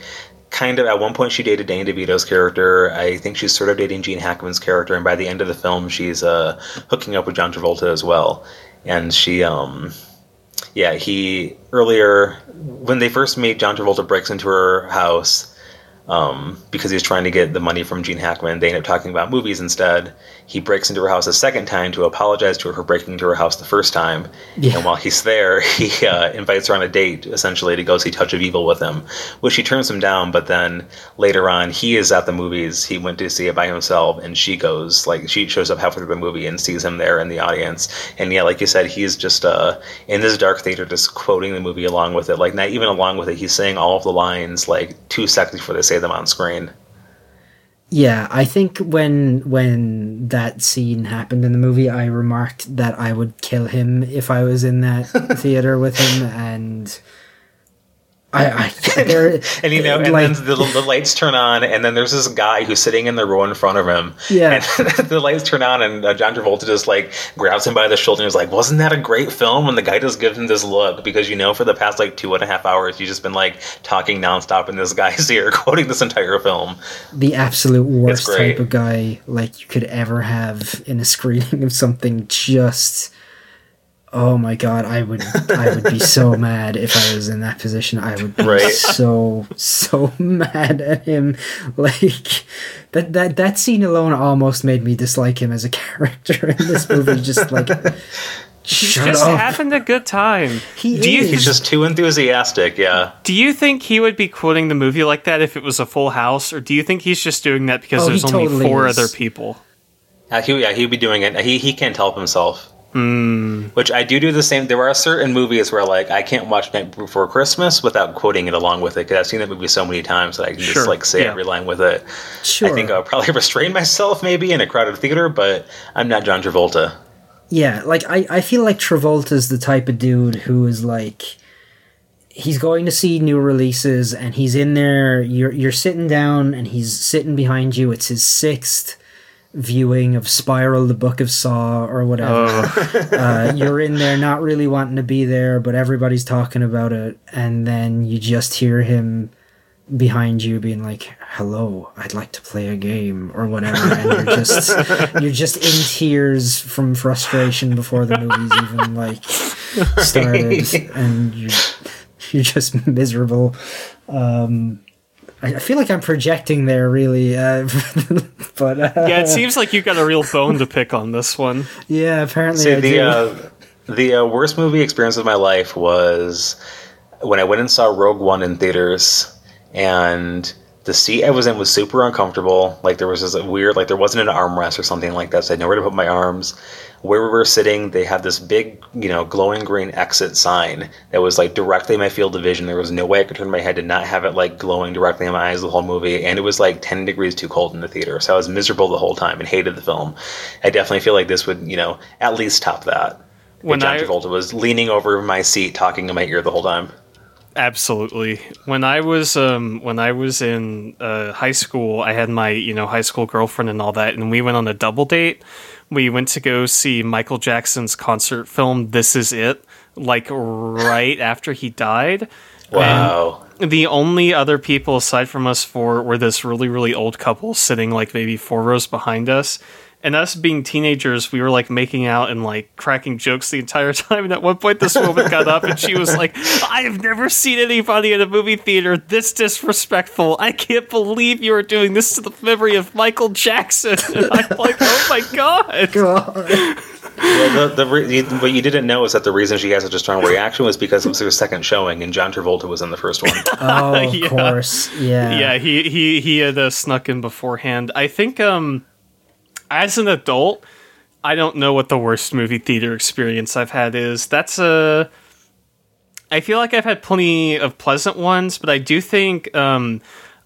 kind of at one point she dated Danny DeVito's character. I think she's sort of dating Gene Hackman's character, and by the end of the film, she's uh, hooking up with John Travolta as well. And she um yeah he earlier when they first meet, John Travolta breaks into her house um, because he's trying to get the money from Gene Hackman. They end up talking about movies instead. He breaks into her house a second time to apologize to her for breaking into her house the first time. Yeah. And while he's there, he uh, invites her on a date, essentially, to go see Touch of Evil with him, which she turns him down. But then later on, he is at the movies. He went to see it by himself, and she goes, like, she shows up halfway through the movie and sees him there in the audience. And yeah, like you said, he's just uh, in this dark theater, just quoting the movie along with it. Like, not even along with it, he's saying all of the lines, like, two seconds before they say them on screen. Yeah, I think when when that scene happened in the movie, I remarked that I would kill him if I was in that theater with him, and I, I there, And you know, and like, then the, the lights turn on, and then there's this guy who's sitting in the row in front of him. Yeah. And the lights turn on, and uh, John Travolta just like grabs him by the shoulder and is like, "Wasn't that a great film?" And the guy just gives him this look because you know, for the past like two and a half hours, you've just been like talking nonstop in this guy's ear, quoting this entire film. the absolute worst type of guy like you could ever have in a screening of something. Just oh my god, I would I would be so mad if I was in that position. I would be Right. so so mad at him. Like that that that scene alone almost made me dislike him as a character in this movie. Just like He's Shut just up. having a good time. He do you is. He's just too enthusiastic. Yeah. do you think he would be quoting the movie like that if it was a full house, or do you think he's just doing that because Oh, there's only totally four is. other people? Uh, he, yeah, he'd be doing it. He he can't help himself. Hmm. Which I do do the same. There are certain movies where like I can't watch Night Before Christmas without quoting it along with it because I've seen that movie so many times that I can Sure, just like say yeah. every line with it. Sure. I think I'll probably restrain myself maybe in a crowded theater, but I'm not John Travolta. Yeah, like I, I feel like Travolta's the type of dude who is like he's going to see new releases and he's in there you're you're sitting down and he's sitting behind you. It's his sixth viewing of Spiral the Book of Saw or whatever. uh, you're in there not really wanting to be there, but everybody's talking about it and then you just hear him behind you being like hello i'd like to play a game or whatever and you're just you're just in tears from frustration before the movie's even like started and you're, you're just miserable um I I feel like I'm projecting there, really, uh, but uh, Yeah, it seems like you got a real bone to pick on this one. yeah, apparently See, I the do. uh, the uh, worst movie experience of my life was when I went and saw Rogue One in theaters, and the seat I was in was super uncomfortable. Like there was this weird, like there wasn't an armrest or something like that, so I had nowhere to put my arms. Where we were sitting, they had this big, you know, glowing green exit sign that was like directly in my field of vision. There was no way I could turn my head to not have it like glowing directly in my eyes the whole movie, and it was like ten degrees too cold in the theater, so I was miserable the whole time and hated the film. I definitely feel like this would, you know, at least top that. When When John I- Travolta was leaning over my seat, talking in my ear the whole time. Absolutely. When I was um when I was in uh, high school, I had my you know high school girlfriend and all that, and we went on a double date. We went to go see Michael Jackson's concert film "This Is It," like right after he died. Wow. The only other people aside from us four were this really really old couple sitting like maybe four rows behind us. And us being teenagers, we were like making out and like cracking jokes the entire time. And at one point, this woman got up and she was like, I have never seen anybody in a movie theater this disrespectful. I can't believe you are doing this to the memory of Michael Jackson. And I'm like, oh my God. Well, the, the re- what you didn't know is that the reason she had such a strong reaction was because it was her second showing, and John Travolta was in the first one. oh, of yeah. course, yeah, yeah he he he had uh, snuck in beforehand i think um as an adult i don't know what the worst movie theater experience i've had is that's a i feel like i've had plenty of pleasant ones but i do think um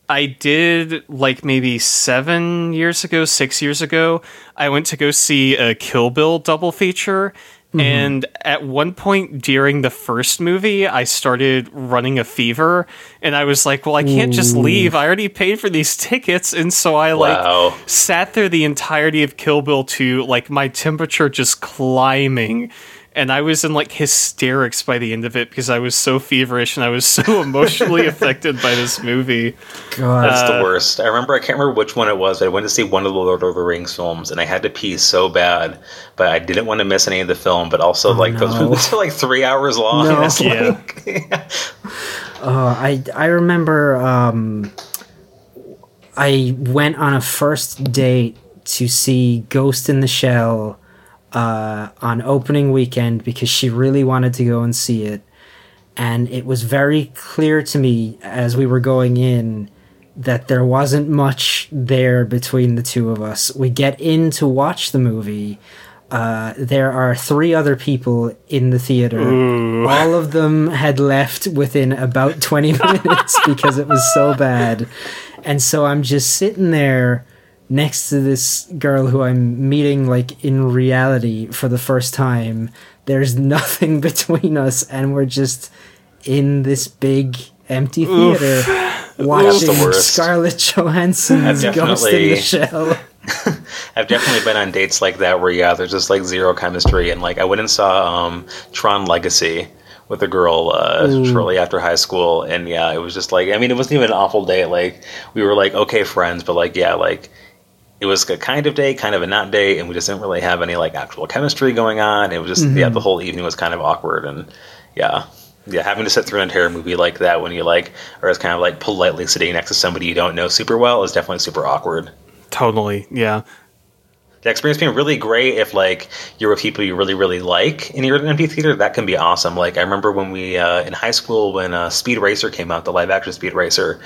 I did like maybe seven years ago, six years ago. I went to go see a Kill Bill double feature, Mm-hmm. and at one point during the first movie, I started running a fever, and I was like, "Well, I can't just leave. I already paid for these tickets," and so I like Wow. sat there the entirety of Kill Bill 2, like my temperature just climbing. And I was in like hysterics by the end of it because I was so feverish and I was so emotionally affected by this movie. God, That's the worst. I remember, I can't remember which one it was. But I went to see one of the Lord of the Rings films, and I had to pee so bad, but I didn't want to miss any of the film. But also, like, those no. movies are like three hours long. No. and it's Yeah. like- Oh, I I remember um, I went on a first date to see Ghost in the Shell uh, on opening weekend because she really wanted to go and see it, and it was very clear to me as we were going in that there wasn't much there between the two of us. We get in to watch the movie. Uh, there are three other people in the theater. All of them had left within about 20 minutes because it was so bad. And so I'm just sitting there next to this girl who I'm meeting like in reality for the first time. There's nothing between us, and we're just in this big empty theater watching the. Scarlett Johansson's Ghost in the Shell. I've definitely been on dates like that where yeah, there's just like zero chemistry, and like I went and saw um, Tron Legacy with a girl uh, shortly after high school, and yeah, it was just like I mean, it wasn't even an awful date. Like we were like okay friends, but like yeah, like it was a kind of date, kind of a not date, and we just didn't really have any like actual chemistry going on. It was just yeah, mm-hmm. the whole evening was kind of awkward, and yeah. Yeah, having to sit through an entire movie like that when you like are just kind of like politely sitting next to somebody you don't know super well is definitely super awkward. Totally, yeah. The experience being really great if like you're with people you really really like and you're in an empty theater that can be awesome. Like i remember when we uh, in high school when uh, speed racer came out the live action speed racer.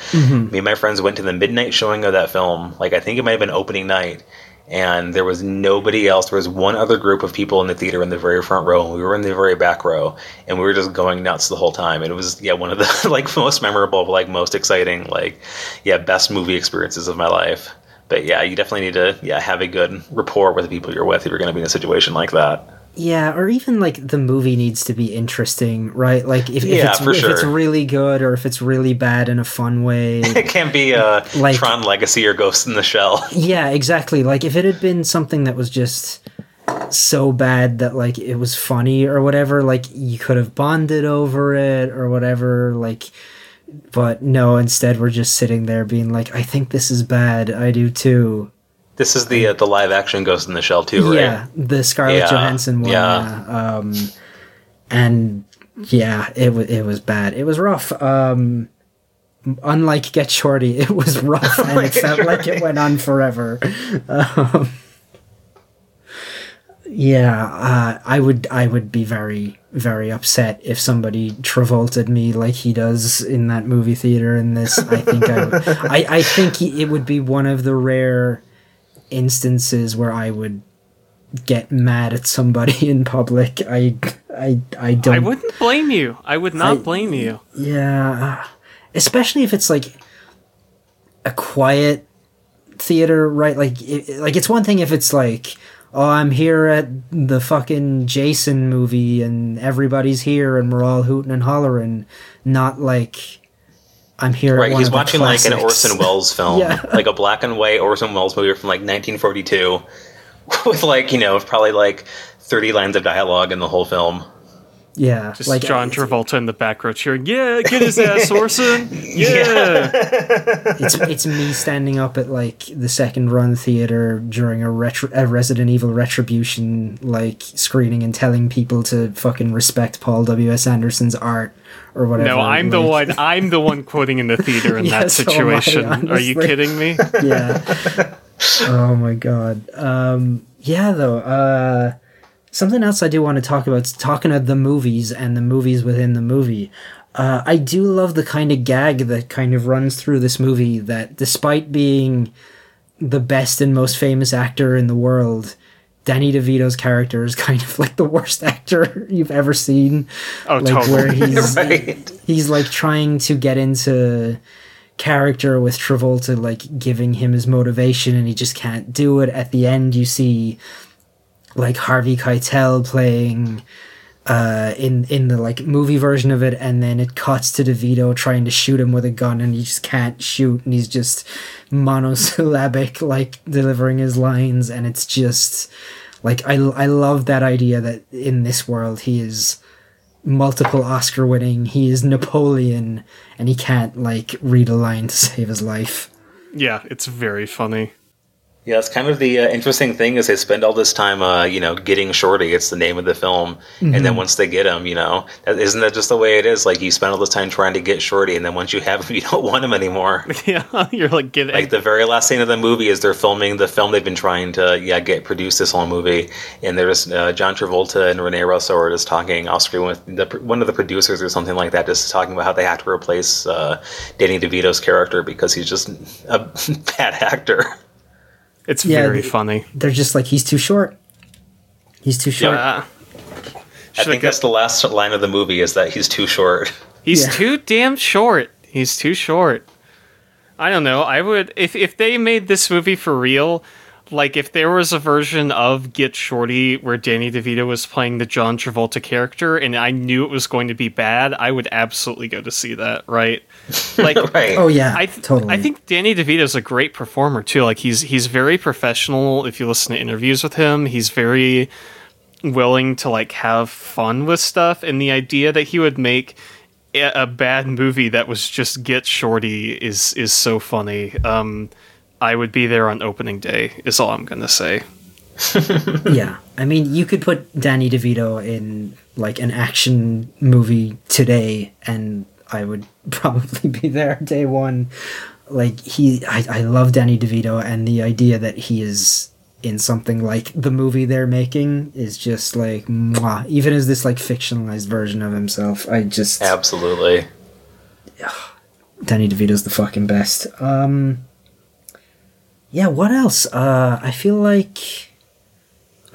Me and my friends went to the midnight showing of that film. Like i think it might have been opening night. And there was nobody else. There was one other group of people in the theater in the very front row. And we were in the very back row. And we were just going nuts the whole time. And it was yeah one of the like most memorable like most exciting like yeah best movie experiences of my life but yeah, you definitely need to yeah have a good rapport with the people you're with if you're going to be in a situation like that. Yeah, or even like the movie needs to be interesting, right? Like if, if Yeah, it's for if it's really good or if it's really bad in a fun way. It can't be uh, Like- Tron Legacy or Ghost in the Shell. yeah, exactly. Like if it had been something that was just so bad that like it was funny or whatever, like you could have bonded over it or whatever, like but no, instead we're just sitting there being like, I think this is bad. I do too. This is the uh, the live action Ghost in the Shell too, right? Yeah, the Scarlett Yeah, Johansson one. yeah. Yeah. Um, and yeah, it was it was bad. It was rough. Um, unlike Get Shorty, it was rough, and it felt like it went on forever. Um, yeah, uh, I would I would be very very upset if somebody Travolted me like he does in that movie theater. In this, I think I, would- I I think he, it would be one of the rare instances where I would get mad at somebody in public. I I I don't. I wouldn't blame you. I would not blame you. Yeah, especially if it's like a quiet theater, right? Like, it, like it's one thing if it's like, oh, I'm here at the fucking Jason movie and everybody's here and we're all hooting and hollering. Not like I'm here. Right, At one he's watching like an. Orson Welles film, Yeah. like a black and white Orson Welles movie from like 1942, with like you know probably like 30 lines of dialogue in the whole film. Yeah, Just like John Travolta in the back row cheering, "Yeah, get his ass, Orson! Yeah!" it's it's me standing up at like the second run theater during a retro a Resident Evil Retribution like screening and telling people to fucking respect Paul W S Anderson's art or whatever. No, I'm the one. I'm the one quoting in the theater in Yeah, that so am I, situation. Are you kidding me? yeah. oh my god. Um, yeah, though. Uh, something else I do want to talk about. is Talking of the movies and the movies within the movie. Uh, I do love the kind of gag that kind of runs through this movie. That despite being the best and most famous actor in the world. Danny DeVito's character is kind of like the worst actor you've ever seen. Oh, like totally. where he's Right. he's like trying to get into character with Travolta like giving him his motivation and he just can't do it. At the end you see like Harvey Keitel playing uh in in the like movie version of it and then it cuts to DeVito trying to shoot him with a gun and he just can't shoot and he's just monosyllabic like delivering his lines and it's just like I I love that idea that in this world he is multiple Oscar winning. He is Napoleon, and he can't like read a line to save his life. Yeah, it's very funny. Yeah, it's kind of the uh, interesting thing is they spend all this time, uh, you know, getting Shorty. It's the name of the film, and Mm-hmm. then once they get him, you know, that, isn't that just the way it is? Like you spend all this time trying to get Shorty, and then once you have him, you don't want him anymore. Yeah, you're like get like the very last scene of the movie is they're filming the film they've been trying to yeah get produced this whole movie, and there's uh, John Travolta and Rene Russo are just talking off screen with the, one of the producers or something like that, just talking about how they have to replace uh, Danny DeVito's character because he's just a bad actor. It's Yeah, very the- funny. They're just like he's too short. He's too short. Yeah. I think that's the last line of the movie is that he's too short. He's Yeah. too damn short. He's too short. I don't know. I would if if they made this movie for real, like if there was a version of Get Shorty where Danny DeVito was playing the John Travolta character and I knew it was going to be bad, I would absolutely go to see that, right? Like right. Oh yeah, I th- totally. I think Danny DeVito's a great performer too. Like he's he's very professional. If you listen to interviews with him, he's very willing to like have fun with stuff. And the idea that he would make a, a bad movie that was just Get Shorty is is so funny. Um, I would be there on opening day. Is all I'm gonna say. yeah. I mean, you could put Danny DeVito in like an action movie today, and I would probably be there day one. Like he, I, I love Danny DeVito, and the idea that he is in something like the movie they're making is just like mwah. even as this like fictionalized version of himself i just Absolutely. danny devito's the fucking best um yeah what else uh i feel like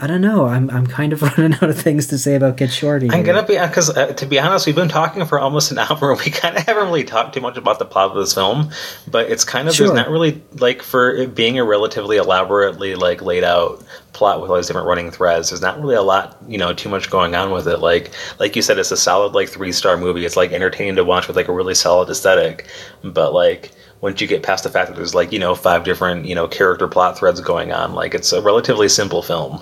i don't know i'm i'm kind of running out of things to say about get shorty I'm gonna be because uh, to be honest, we've been talking for almost an hour. And we kind of haven't really talked too much about the plot of this film, but it's kind of Sure. there's not really like for it being a relatively elaborately like laid out plot with all these different running threads. There's not really a lot, you know, too much going on with it. Like like you said, it's a solid like three star movie. It's like entertaining to watch with like a really solid aesthetic, but like. Once you get past the fact that there's like you know five different you know character plot threads going on, like it's a relatively simple film.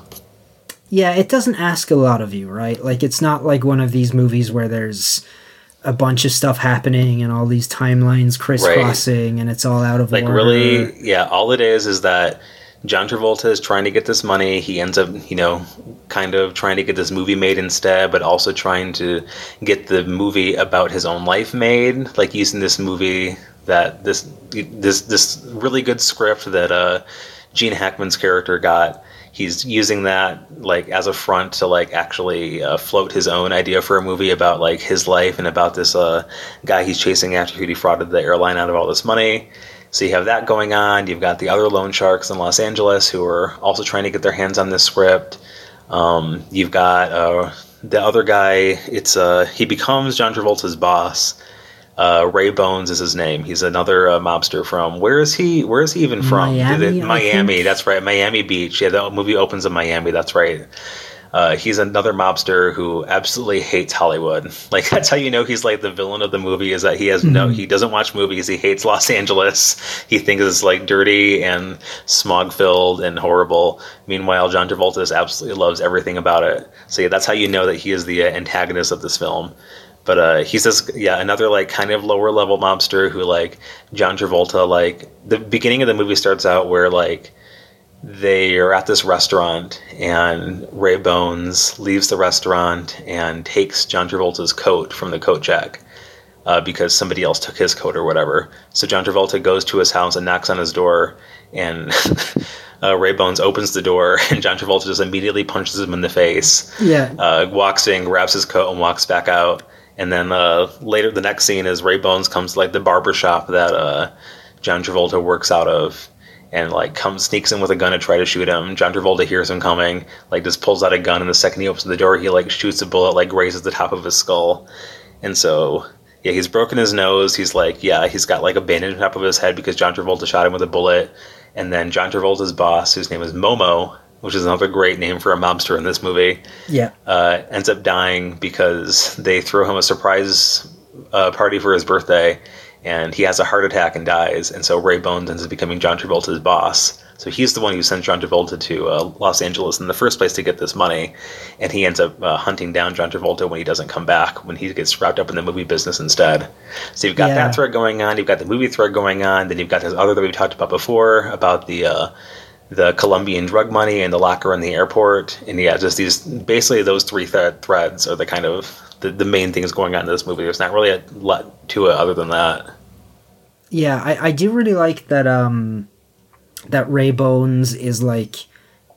Yeah, it doesn't ask a lot of you, right? Like it's not like one of these movies where there's a bunch of stuff happening and all these timelines crisscrossing and it's all out of like order. really yeah all it is is that john travolta is trying to get this money he ends up you know kind of trying to get this movie made instead but also trying to get the movie about his own life made like using this movie that this this this really good script that uh gene hackman's character got he's using that like as a front to like actually uh, float his own idea for a movie about like his life and about this uh, guy he's chasing after who defrauded the airline out of all this money. So you have that going on. You've got the other loan sharks in Los Angeles who are also trying to get their hands on this script. Um, you've got uh, the other guy. It's uh, he becomes John Travolta's boss. Uh, Ray Bones is his name. He's another uh, mobster from where is he? Where is he even from? Miami, it- Miami. That's right. Miami Beach. Yeah, the movie opens in Miami. That's right. Uh, he's another mobster who absolutely hates Hollywood. Like that's how you know he's like the villain of the movie is that he has no he doesn't watch movies. He hates Los Angeles. He thinks it's like dirty and smog filled and horrible. Meanwhile, John Travolta just absolutely loves everything about it. So yeah, that's how you know that he is the uh, antagonist of this film. But uh, he's this yeah another like kind of lower level mobster who like John Travolta like the beginning of the movie starts out where like they are at this restaurant and Ray Bones leaves the restaurant and takes John Travolta's coat from the coat check uh, because somebody else took his coat or whatever. So John Travolta goes to his house and knocks on his door and uh, Ray Bones opens the door and John Travolta just immediately punches him in the face Yeah. uh, walks in, grabs his coat, and walks back out. And then uh, later, the next scene is Ray Bones comes to like the barber shop that uh, John Travolta works out of, and like comes sneaks in with a gun to try to shoot him. John Travolta hears him coming, like just pulls out a gun, and the second he opens the door, he like shoots a bullet, like grazes the top of his skull. And so, yeah, he's broken his nose. He's like, yeah, he's got like a bandage on top of his head because John Travolta shot him with a bullet. And then John Travolta's boss, whose name is Momo, which is another great name for a mobster in this movie, Yeah. uh, ends up dying because they throw him a surprise uh, party for his birthday, and he has a heart attack and dies. And so Ray Bones ends up becoming John Travolta's boss. So he's the one who sent John Travolta to uh, Los Angeles in the first place to get this money, and he ends up uh, hunting down John Travolta when he doesn't come back, when he gets wrapped up in the movie business instead. So you've got Yeah. that thread going on, you've got the movie thread going on, then you've got this other that we talked about before about the uh, the Colombian drug money and the locker in the airport, and yeah, just these basically those three th- threads are the kind of the, the main things going on in this movie. There's not really a lot to it other than that. Yeah, I, I do really like that um that Ray Bones is like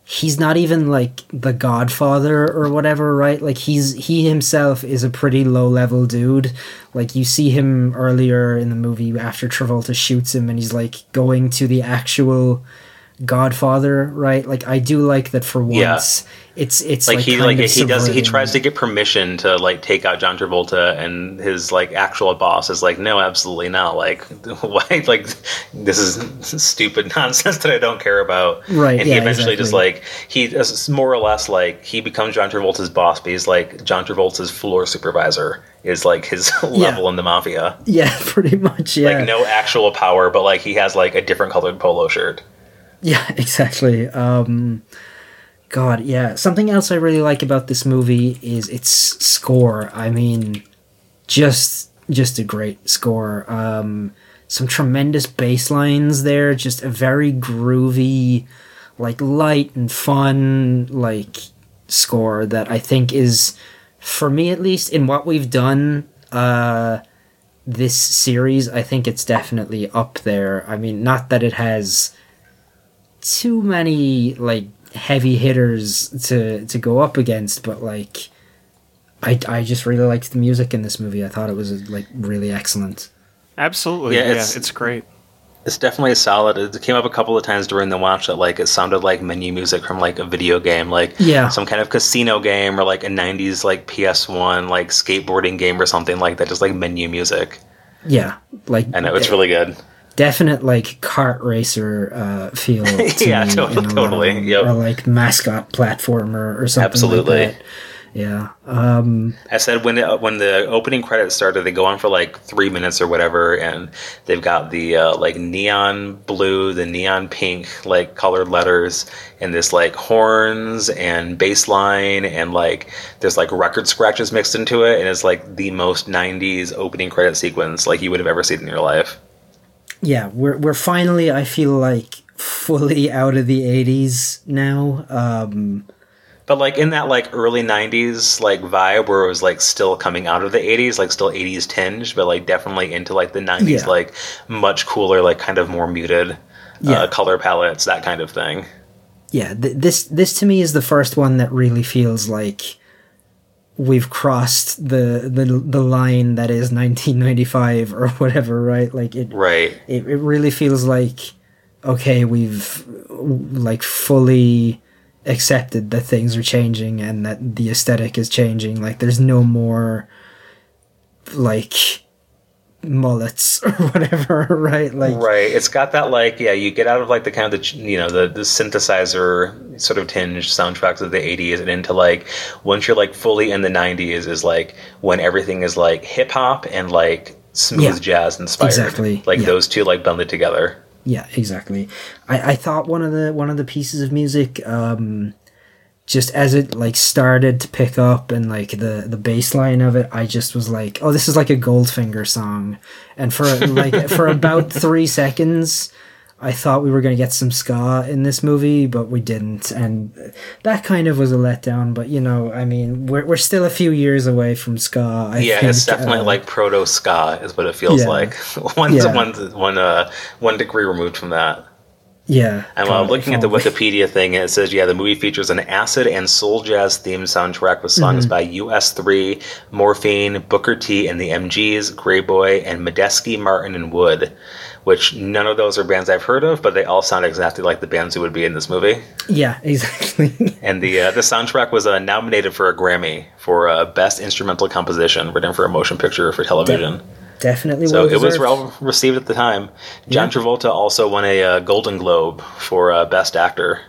he's not even like the godfather or whatever, right? Like he's he himself is a pretty low level dude. Like you see him earlier in the movie after Travolta shoots him and he's like going to the actual godfather, right? Like I do like that for Yeah. once. It's it's Like, like, he like he does he tries to get permission to like take out John Travolta, and his like actual boss is like, no, absolutely not. Like why? Like this is stupid nonsense that I don't care about. Right, And he yeah, eventually just like he is more or less like he becomes John Travolta's boss, but he's like John Travolta's floor supervisor is like his level in the mafia. Yeah, pretty much. Yeah. Like no actual power, but like he has like a different colored polo shirt. Yeah, exactly. Um, God, yeah. Something else I really like about this movie is its score. I mean, just just a great score. Um, some tremendous bass lines there. Just a very groovy, like light and fun, like score that I think is, for me at least, in what we've done. Uh, this series, I think it's definitely up there. I mean, not that it has too many like heavy hitters to to go up against, but like I I just really liked the music in this movie. I thought it was like really excellent. Absolutely. Yeah, Yeah, it's- it's, great. It's definitely solid. It came up a couple of times during the watch that like it sounded like menu music from like a video game, like Yeah. some kind of casino game or like a '90s like PS1 like skateboarding game or something like that. Just like menu music. Yeah, like I know it's really good. Definite like kart racer uh, feel. To Yeah, me to- in a lot of totally, them. yep. Or like mascot platformer or something. Absolutely. Like that. Yeah. Um, I said when it, when the opening credits started, they go on for like three minutes or whatever, and they've got the uh, like neon blue, the neon pink like colored letters, and this like horns and bass line, and like there's like record scratches mixed into it, and it's like the most '90s opening credit sequence like you would have ever seen in your life. Yeah, we're we're finally. I feel like fully out of the '80s now. Um, But like in that like early '90s like vibe where it was like still coming out of the '80s, like still '80s tinge, but like definitely into like the '90s, Yeah. like much cooler, like kind of more muted Yeah. uh, color palettes, that kind of thing. yeah, th- this this to me is the first one that really feels like we've crossed the the the line that is 1995 or whatever, right? Like it Right. it, it really feels like okay we've like fully accepted that things are changing and that the aesthetic is changing like there's no more like mullets or whatever right like Right. It's got that like yeah, you get out of like the kind of the you know the the synthesizer sort of tinge soundtracks of the 80s and into like once you're like fully in the 90s is like when everything is like hip hop and like smooth Yeah. jazz inspired. Exactly, Like yeah. those two like blended together. Yeah, exactly. I, I thought one of the one of the pieces of music, um, just as it like started to pick up and like the the bass line of it, I just was like, oh, this is like a Goldfinger song, and for like for about three seconds. I thought we were going to get some ska in this movie, but we didn't, and that kind of was a letdown. But you know, I mean, we're we're still a few years away from ska. I yeah, think, it's definitely uh, like proto ska is what it feels yeah. like. one Yeah. one one uh one degree removed from that. Yeah. And while I'm looking at the. Wikipedia thing, it says, yeah, the movie features an acid and soul jazz theme soundtrack with songs Mm-hmm. by US3, Morphine, Booker T and the MGs, Greyboy, and Medeski, Martin, and Wood, which none of those are bands I've heard of, but they all sound exactly like the bands who would be in this movie. Yeah, exactly. And the uh, the soundtrack was uh, nominated for a Grammy for uh, Best Instrumental Composition, written for a motion picture or for television. Definitely. So it was well-deserved. received at the time. John Travolta also won a uh, Golden Globe for uh, Best Actor.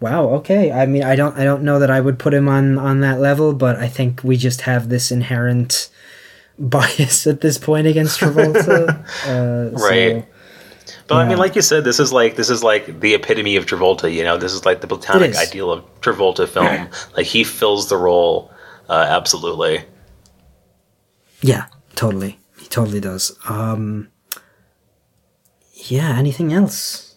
Wow. Okay. I mean, I don't. I don't know that I would put him on on that level, but I think we just have this inherent bias at this point against Travolta. uh, Right. So, But I mean, like you said, this is like this is like the epitome of Travolta. You know, this is like the platonic ideal of Travolta film. like he fills the role uh, absolutely. yeah. Totally. He totally does. Um. Yeah. Anything else?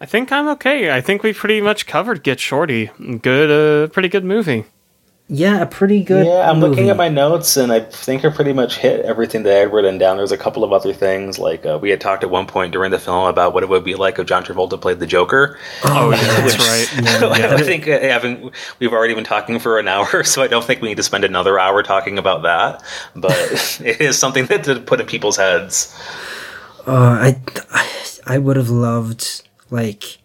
I think I'm okay. I think we pretty much covered Get Shorty. Good, uh, pretty good movie. Yeah. A pretty good. yeah, I'm looking at my notes, and I think I pretty much hit everything that I had written down. There's a couple of other things, like uh, we had talked at one point during the film about what it would be like if John Travolta played the Joker. Oh, yeah, that's right. Yeah. I think uh, having we've already been talking for an hour, so I don't think we need to spend another hour talking about that. But it is something that to put in people's heads. Uh, I, I I would have loved like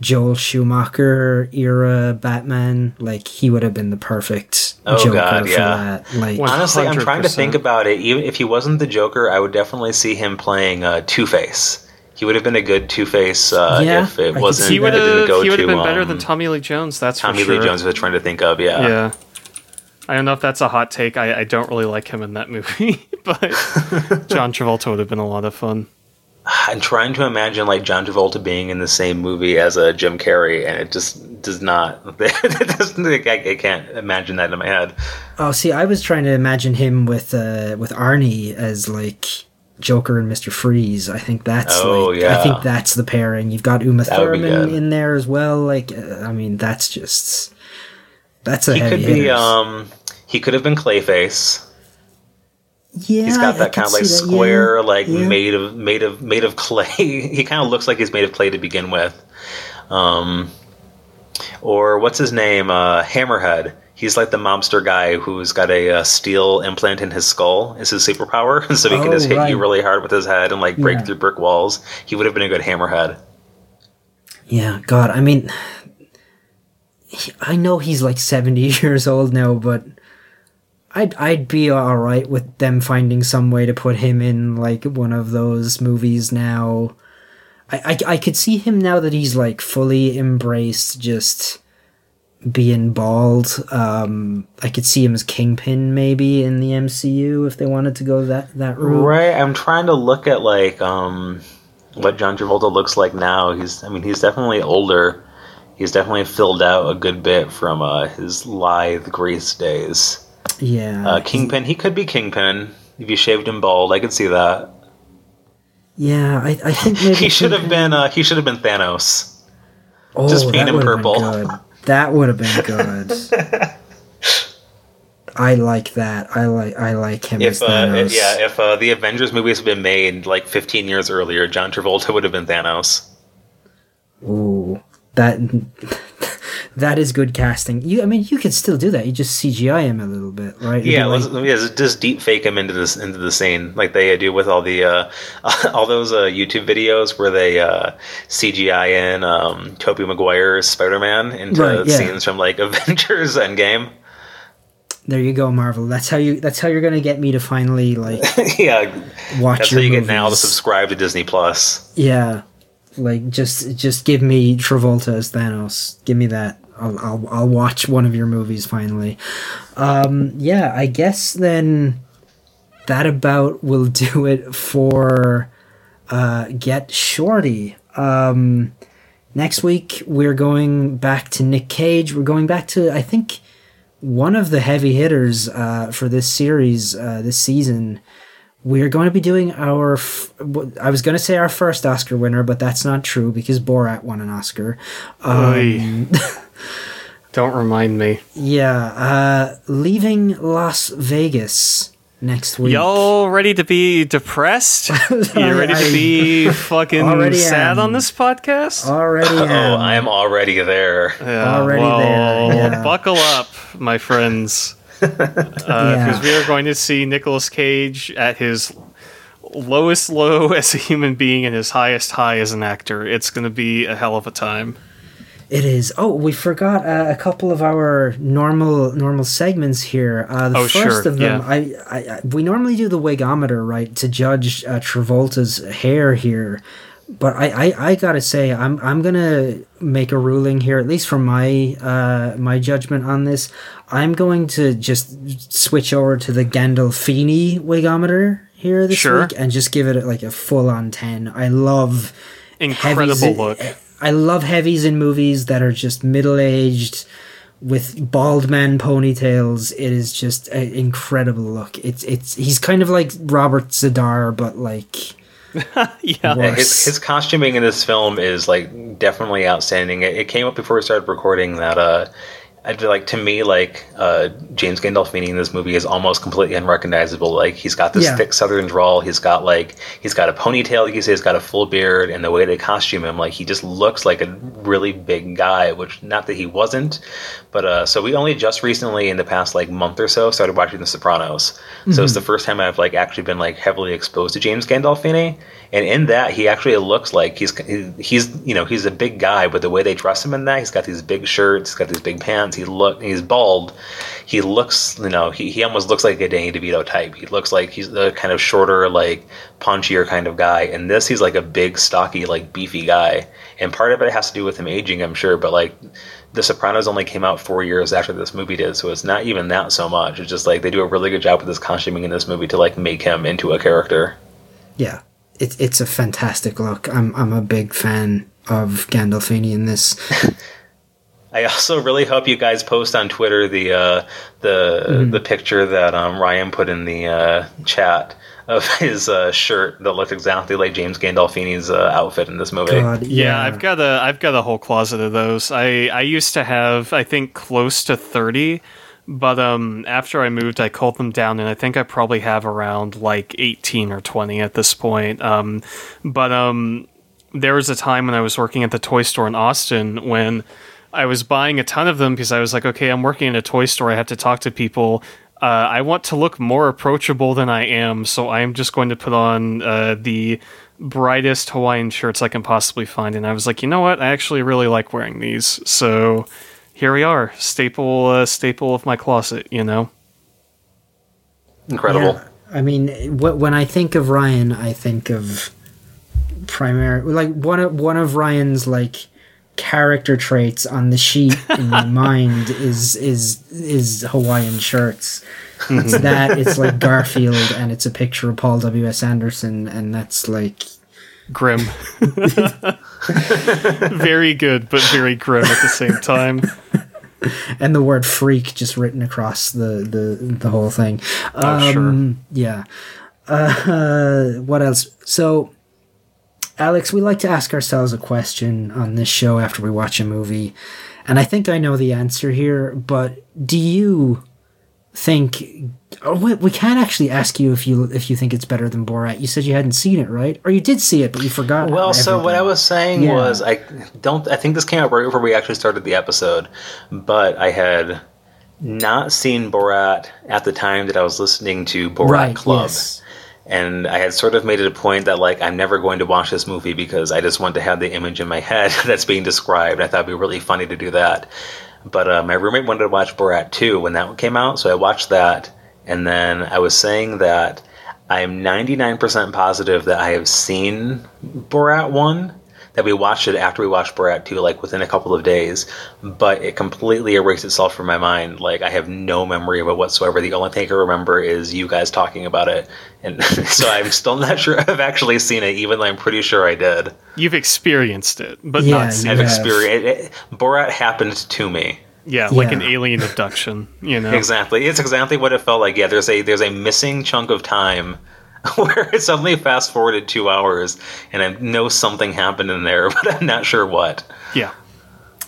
Joel Schumacher era Batman. Like he would have been the perfect Oh, Joker God, for yeah. that. Like Wow. Honestly, I'm trying to think about it. Even if he wasn't the Joker, I would definitely see him playing uh, Two Face. He would have been a good Two Face uh, Yeah, if it could wasn't. see He would it didn't have. go He would have to, been better um, than Tommy Lee Jones. That's Tommy for sure. Lee Jones I was trying to think of. Yeah. Yeah. I don't know if that's a hot take. I, I don't really like him in that movie, but John Travolta would have been a lot of fun. I'm trying to imagine like John Travolta being in the same movie as a Jim Carrey, and it just does not. it doesn't, I, I can't imagine that in my head. oh, see, I was trying to imagine him with uh with Arnie as like Joker and Mister Freeze. I think that's Oh, like yeah. I think that's the pairing. You've got Uma That Thurman in there as well. Like uh, I mean, that's just that's a He heavy could be. Um, he could have been Clayface. Yeah, He's got that can kind of like that, yeah, square, like yeah. made of made of made of clay. he kind of looks like he's made of clay to begin with. Um, or what's his name? Uh, Hammerhead. He's like the mobster guy who's got a uh, steel implant in his skull. Is his superpower, so he can Oh, just hit right. you really hard with his head and like break Yeah. through brick walls. He would have been a good Hammerhead. Yeah, God, I mean, I know he's like seventy years old now, but I'd I'd be all right with them finding some way to put him in like one of those movies now. I I, I could see him now that he's like fully embraced just being bald. Um, I could see him as Kingpin maybe in the MCU if they wanted to go that that route. Right. I'm trying to look at like um what John Travolta looks like now. He's I mean he's definitely older. He's definitely filled out a good bit from uh, his lithe Grease days. Yeah. Uh, Kingpin, he could be Kingpin if you shaved him bald. I could see that. yeah, I, I think maybe He should have been. Uh, he should have been Thanos. Oh, Just paint him purple. That would have been good. I like that. I like I like him as If uh, Thanos. yeah, if uh, the Avengers movies had been made like 15 years earlier, John Travolta would have been Thanos. Ooh, that that is good casting. You, I mean, you could still do that. You just CGI him a little bit, right? It'd Yeah, like- let's, yeah, just deep fake him into this into the scene like they do with all the uh, all those uh, YouTube videos where they uh, CGI in um, Tobey Maguire's Spider Man into Right, yeah. scenes from like Avengers Endgame. there you go, Marvel. That's how you. That's how you're gonna get me to finally like yeah, watch that's how you movies. get now to subscribe to Disney Plus. Yeah, like just just give me Travolta as Thanos. Give me that. I'll I'll, I'll watch one of your movies finally. Um, yeah, I guess then that about will do it for uh, Get Shorty. Um, next week we're going back to Nick Cage. We're going back to I think one of the heavy hitters uh, for this series uh, this season. We're going to be doing our. F- w- I was going to say our first Oscar winner, but that's not true because Borat won an Oscar. Um, Don't remind me. yeah, uh, leaving Las Vegas next week. Y'all ready to be depressed? you ready to be fucking Already sad am. on this podcast? Already, Oh. I am already there. Yeah, already well, there, yeah. Buckle up, my friends. Because Yeah. we are going to see Nicolas Cage at his lowest low as a human being and his highest high as an actor. It's going to be a hell of a time. It is. Oh, we forgot uh, a couple of our normal normal segments here. Uh, the Oh, first sure, of them, yeah. I, I, I we normally do the wigometer, right, to judge uh, Travolta's hair here. But I, I, I gotta say, I'm I'm gonna make a ruling here, at least from my uh, my judgment on this. I'm going to just switch over to the Gandolfini wigometer here this Sure. week and just give it like a full on ten. I love Incredible look. I love heavies in movies that are just middle aged with bald man ponytails. It is just an incredible look. It's it's he's kind of like Robert Z'Dar, but like Yeah. Yeah, his, his costuming in this film is like definitely outstanding. It, it came up before we started recording that uh, I feel like to me like uh, James Gandolfini in this movie is almost completely unrecognizable. Like he's got this Yeah. thick Southern drawl. He's got like he's got a ponytail. Like you say, he's got a full beard, and the way they costume him, like he just looks like a really big guy. Which not that he wasn't, but uh, so we only just recently in the past like month or so started watching The Sopranos. So it's the first time I've like actually been like heavily exposed to James Gandolfini, and in that he actually looks like he's he's you know he's a big guy, but the way they dress him in that, he's got these big shirts, he's got these big pants. He look he's bald. He looks you know he, he almost looks like a Danny DeVito type. He looks like he's the kind of shorter like punchier kind of guy. And this he's like a big stocky like beefy guy. And part of it has to do with him aging, I'm sure, but like the Sopranos only came out four years after this movie did, so it's not even that so much. It's just like they do a really good job with this costuming in this movie to like make him into a character. yeah, it's it's a fantastic look. I'm I'm a big fan of Gandolfini in this. I also really hope you guys post on Twitter the uh, the the picture that um, Ryan put in the uh, chat of his uh, shirt that looked exactly like James Gandolfini's uh, outfit in this movie. God, Yeah, I've got a I've got a whole closet of those. I I used to have I think close to 30 But um, after I moved, I culled them down, and I think I probably have around like 18 or 20 at this point. Um, but um, there was a time when I was working at the toy store in Austin when I was buying a ton of them because I was like, okay, I'm working in a toy store. I have to talk to people. Uh, I want to look more approachable than I am, so I'm just going to put on uh, the brightest Hawaiian shirts I can possibly find. And I was like, you know what? I actually really like wearing these. So here we are, staple uh, staple of my closet. You know. Incredible. Yeah, I mean, wh- when I think of Ryan, I think of primary like one of one of Ryan's like character traits on the sheet in my mind is is is Hawaiian shirts. It's that it's like Garfield and it's a picture of Paul W S Anderson and that's like grim. very good, but very grim at the same time. and the word freak just written across the the the whole thing. Oh, sure. Um, Yeah. Uh, what else? So, Alex, we like to ask ourselves a question on this show after we watch a movie, and I think I know the answer here. But do you think? Oh, we, we can't actually ask you if you if you think it's better than Borat. You said you hadn't seen it, right? Or you did see it, but you forgot. Well, so what I was saying Yeah. was I don't I think this came out right before we actually started the episode, but I had not seen Borat at the time that I was listening to Borat right? Club. Yes. And I had sort of made it a point that like I'm never going to watch this movie because I just want to have the image in my head that's being described. I thought it'd be really funny to do that. But uh, my roommate wanted to watch Borat 2 when that came out, so I watched that. And then I was saying that I am 99% positive that I have seen Borat 1, that we watched it after we watched Borat 2, like within a couple of days, but it completely erased itself from my mind. Like, I have no memory of it whatsoever. The only thing I can remember is you guys talking about it. And so I'm still not sure I've actually seen it, even though I'm pretty sure I did. You've experienced it, but Yeah, not seen I've you it. have. experienced Borat happened to me. Yeah, like Yeah. an alien abduction. You know. Exactly. It's exactly what it felt like. Yeah, there's a there's a missing chunk of time where it suddenly fast forwarded two hours, and I know something happened in there, but I'm not sure what. Yeah.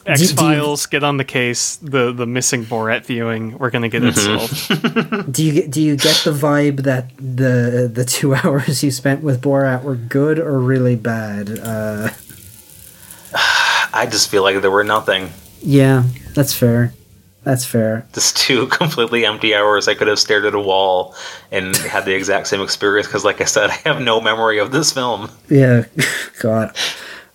X Files, get on the case. The the missing Borat viewing. We're gonna get it Mm-hmm. solved. Do you get do you get the vibe that the the two hours you spent with Borat were good or really bad? Uh, I just feel like there were nothing. yeah, that's fair. That's fair. Just two completely empty hours. I could have stared at a wall and had the exact same experience because, like I said, I have no memory of this film. Yeah, God.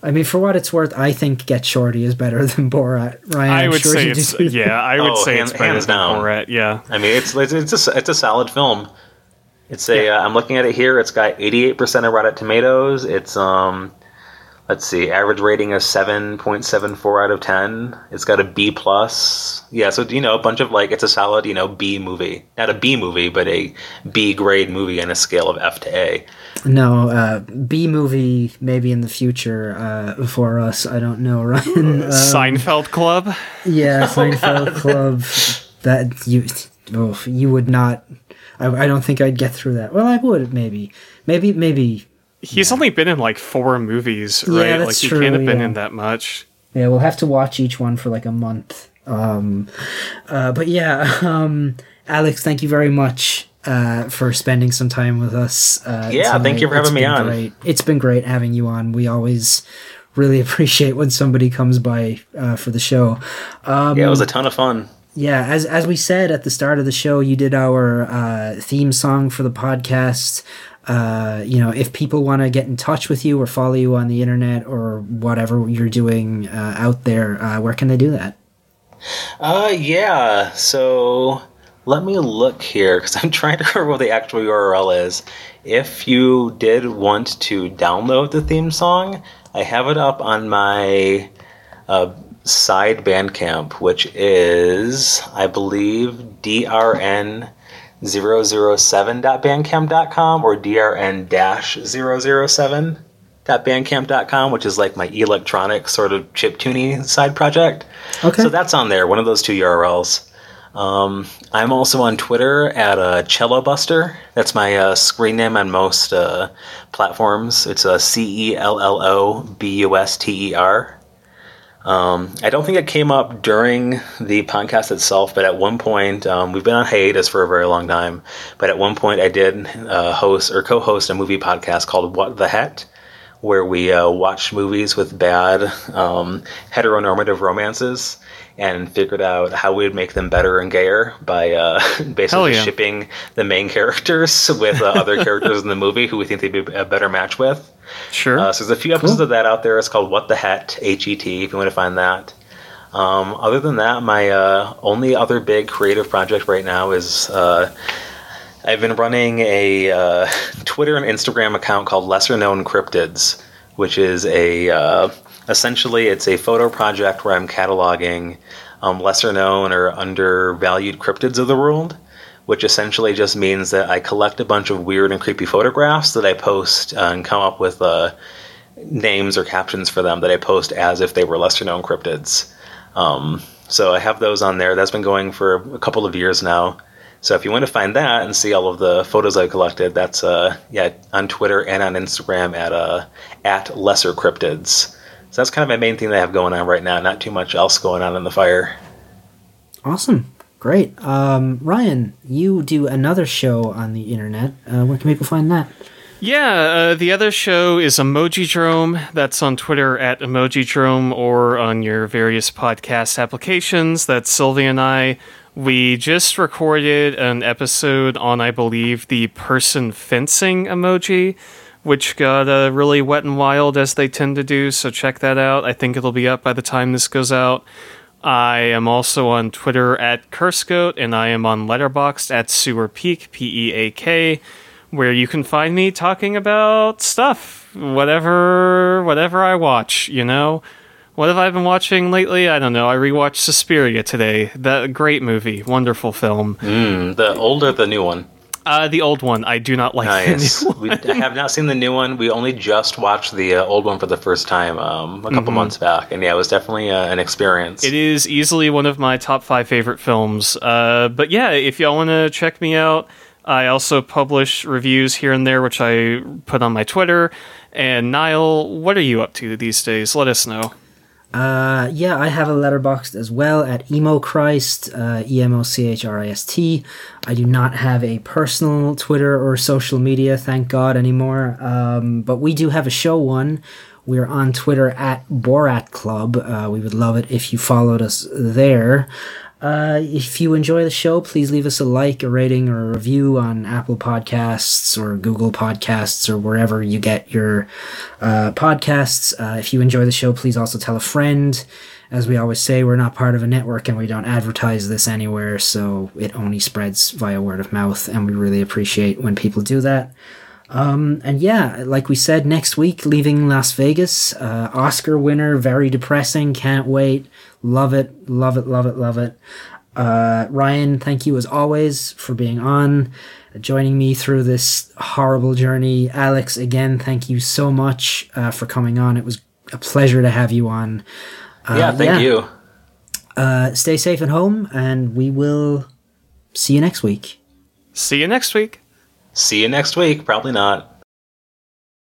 I mean, for what it's worth, I think Get Shorty is better than Borat. Ryan, I I'm would sure say it's do. yeah. I would Oh, say hands- it's better hands than down. Borat. Yeah. I mean, it's it's it's a, it's a solid film. It's a. Uh, I'm looking at it here. It's got 88% of Rotten Tomatoes. It's um, let's see, average rating of 7.74 out of 10. It's got a B plus. Yeah, so you know, a bunch of like, it's a solid, you know, B movie. Not a B movie, but a B grade movie on a scale of F to A. No, uh, B movie maybe in the future uh, for us. I don't know, Ryan. Um, Seinfeld Club. yeah, Seinfeld Club. That you, oh, you would not. I, I don't think I'd get through that. Well, I would maybe, maybe, maybe. He's only been in like four movies, Yeah, right? that's like he true, can't have been yeah. in that much. Yeah, we'll have to watch each one for like a month. Um, uh, but yeah, um, Alex, thank you very much uh, for spending some time with us. Uh, Yeah, thank you for It's having me on. Great. It's been great having you on. We always really appreciate when somebody comes by uh, for the show. Um, Yeah, it was a ton of fun. yeah, as as we said at the start of the show, you did our uh, theme song for the podcast. Uh, you know, if people want to get in touch with you or follow you on the internet or whatever you're doing uh, out there, uh, where can they do that? Uh, yeah. So let me look here because I'm trying to remember what the actual URL is. If you did want to download the theme song, I have it up on my uh, side Bandcamp, which is, I believe, drn. 007.bandcamp.com or drn-007.bandcamp.com, which is like my electronic sort of chip tuning side project. Okay. So that's on there, one of those two URLs. Um, I'm also on Twitter at uh, Cello Buster. That's my uh, screen name on most uh, platforms. It's a C E L L O B U S T E R. Um, I don't think it came up during the podcast itself, but at one point, um, we've been on hiatus for a very long time. But at one point, I did uh, host or co host a movie podcast called What the Het, where we uh, watched movies with bad um, heteronormative romances and figured out how we would make them better and gayer by uh, basically yeah. shipping the main characters with uh, other characters in the movie who we think they'd be a better match with. Sure. Uh, so there's a few episodes of that out there. It's called What the Het, H E T, if you want to find that. Um, other than that, my uh, only other big creative project right now is uh, I've been running a uh, Twitter and Instagram account called Lesser Known Cryptids, which is a uh, essentially it's a photo project where I'm cataloging um, lesser known or undervalued cryptids of the world which essentially just means that I collect a bunch of weird and creepy photographs that I post uh, and come up with uh, names or captions for them that I post as if they were lesser known cryptids. Um, so I have those on there. That's been going for a couple of years now. So if you want to find that and see all of the photos I collected, that's uh, yeah on Twitter and on Instagram at uh, at lesser cryptids. So that's kind of my main thing that I have going on right now. Not too much else going on in the fire. Awesome. Great. Um, Ryan, you do another show on the internet. Uh, where can people find that? Yeah, uh, the other show is Emoji Emojidrome. That's on Twitter at Emoji Emojidrome or on your various podcast applications. That's Sylvia and I. We just recorded an episode on, I believe, the person fencing emoji, which got uh, really wet and wild as they tend to do. So check that out. I think it'll be up by the time this goes out. I am also on Twitter at CurseGoat, and I am on Letterboxd at Sewer Peak, P E A K, where you can find me talking about stuff, whatever, whatever I watch. You know, what have I been watching lately? I don't know. I rewatched Suspiria today. That great movie, wonderful film. Mm, the older, the new one? Uh, the old one, I do not like. Nice. The new we I have not seen the new one. We only just watched the uh, old one for the first time um, a couple months back, and yeah, it was definitely uh, an experience. It is easily one of my top five favorite films. Uh, but yeah, if y'all want to check me out, I also publish reviews here and there, which I put on my Twitter. And Niall, what are you up to these days? Let us know. Uh, yeah, I have a letterboxd as well at emo Christ, uh, E M O C H R I S T. I do not have a personal Twitter or social media, thank God, anymore. Um, but we do have a show one. We're on Twitter at Borat Club. Uh, we would love it if you followed us there. Uh, if you enjoy the show, please leave us a like, a rating, or a review on Apple Podcasts or Google Podcasts or wherever you get your uh, podcasts. Uh, if you enjoy the show, please also tell a friend. As we always say, we're not part of a network and we don't advertise this anywhere, so it only spreads via word of mouth, and we really appreciate when people do that. Um, and yeah, like we said, next week, leaving Las Vegas, uh, Oscar winner, very depressing, can't wait. Love it, love it, love it, love it. Uh, Ryan, thank you as always for being on, joining me through this horrible journey. Alex, again, thank you so much uh, for coming on. It was a pleasure to have you on. Uh, yeah, thank you. Uh, stay safe at home, and we will see you next week. See you next week. See you next week. Probably not.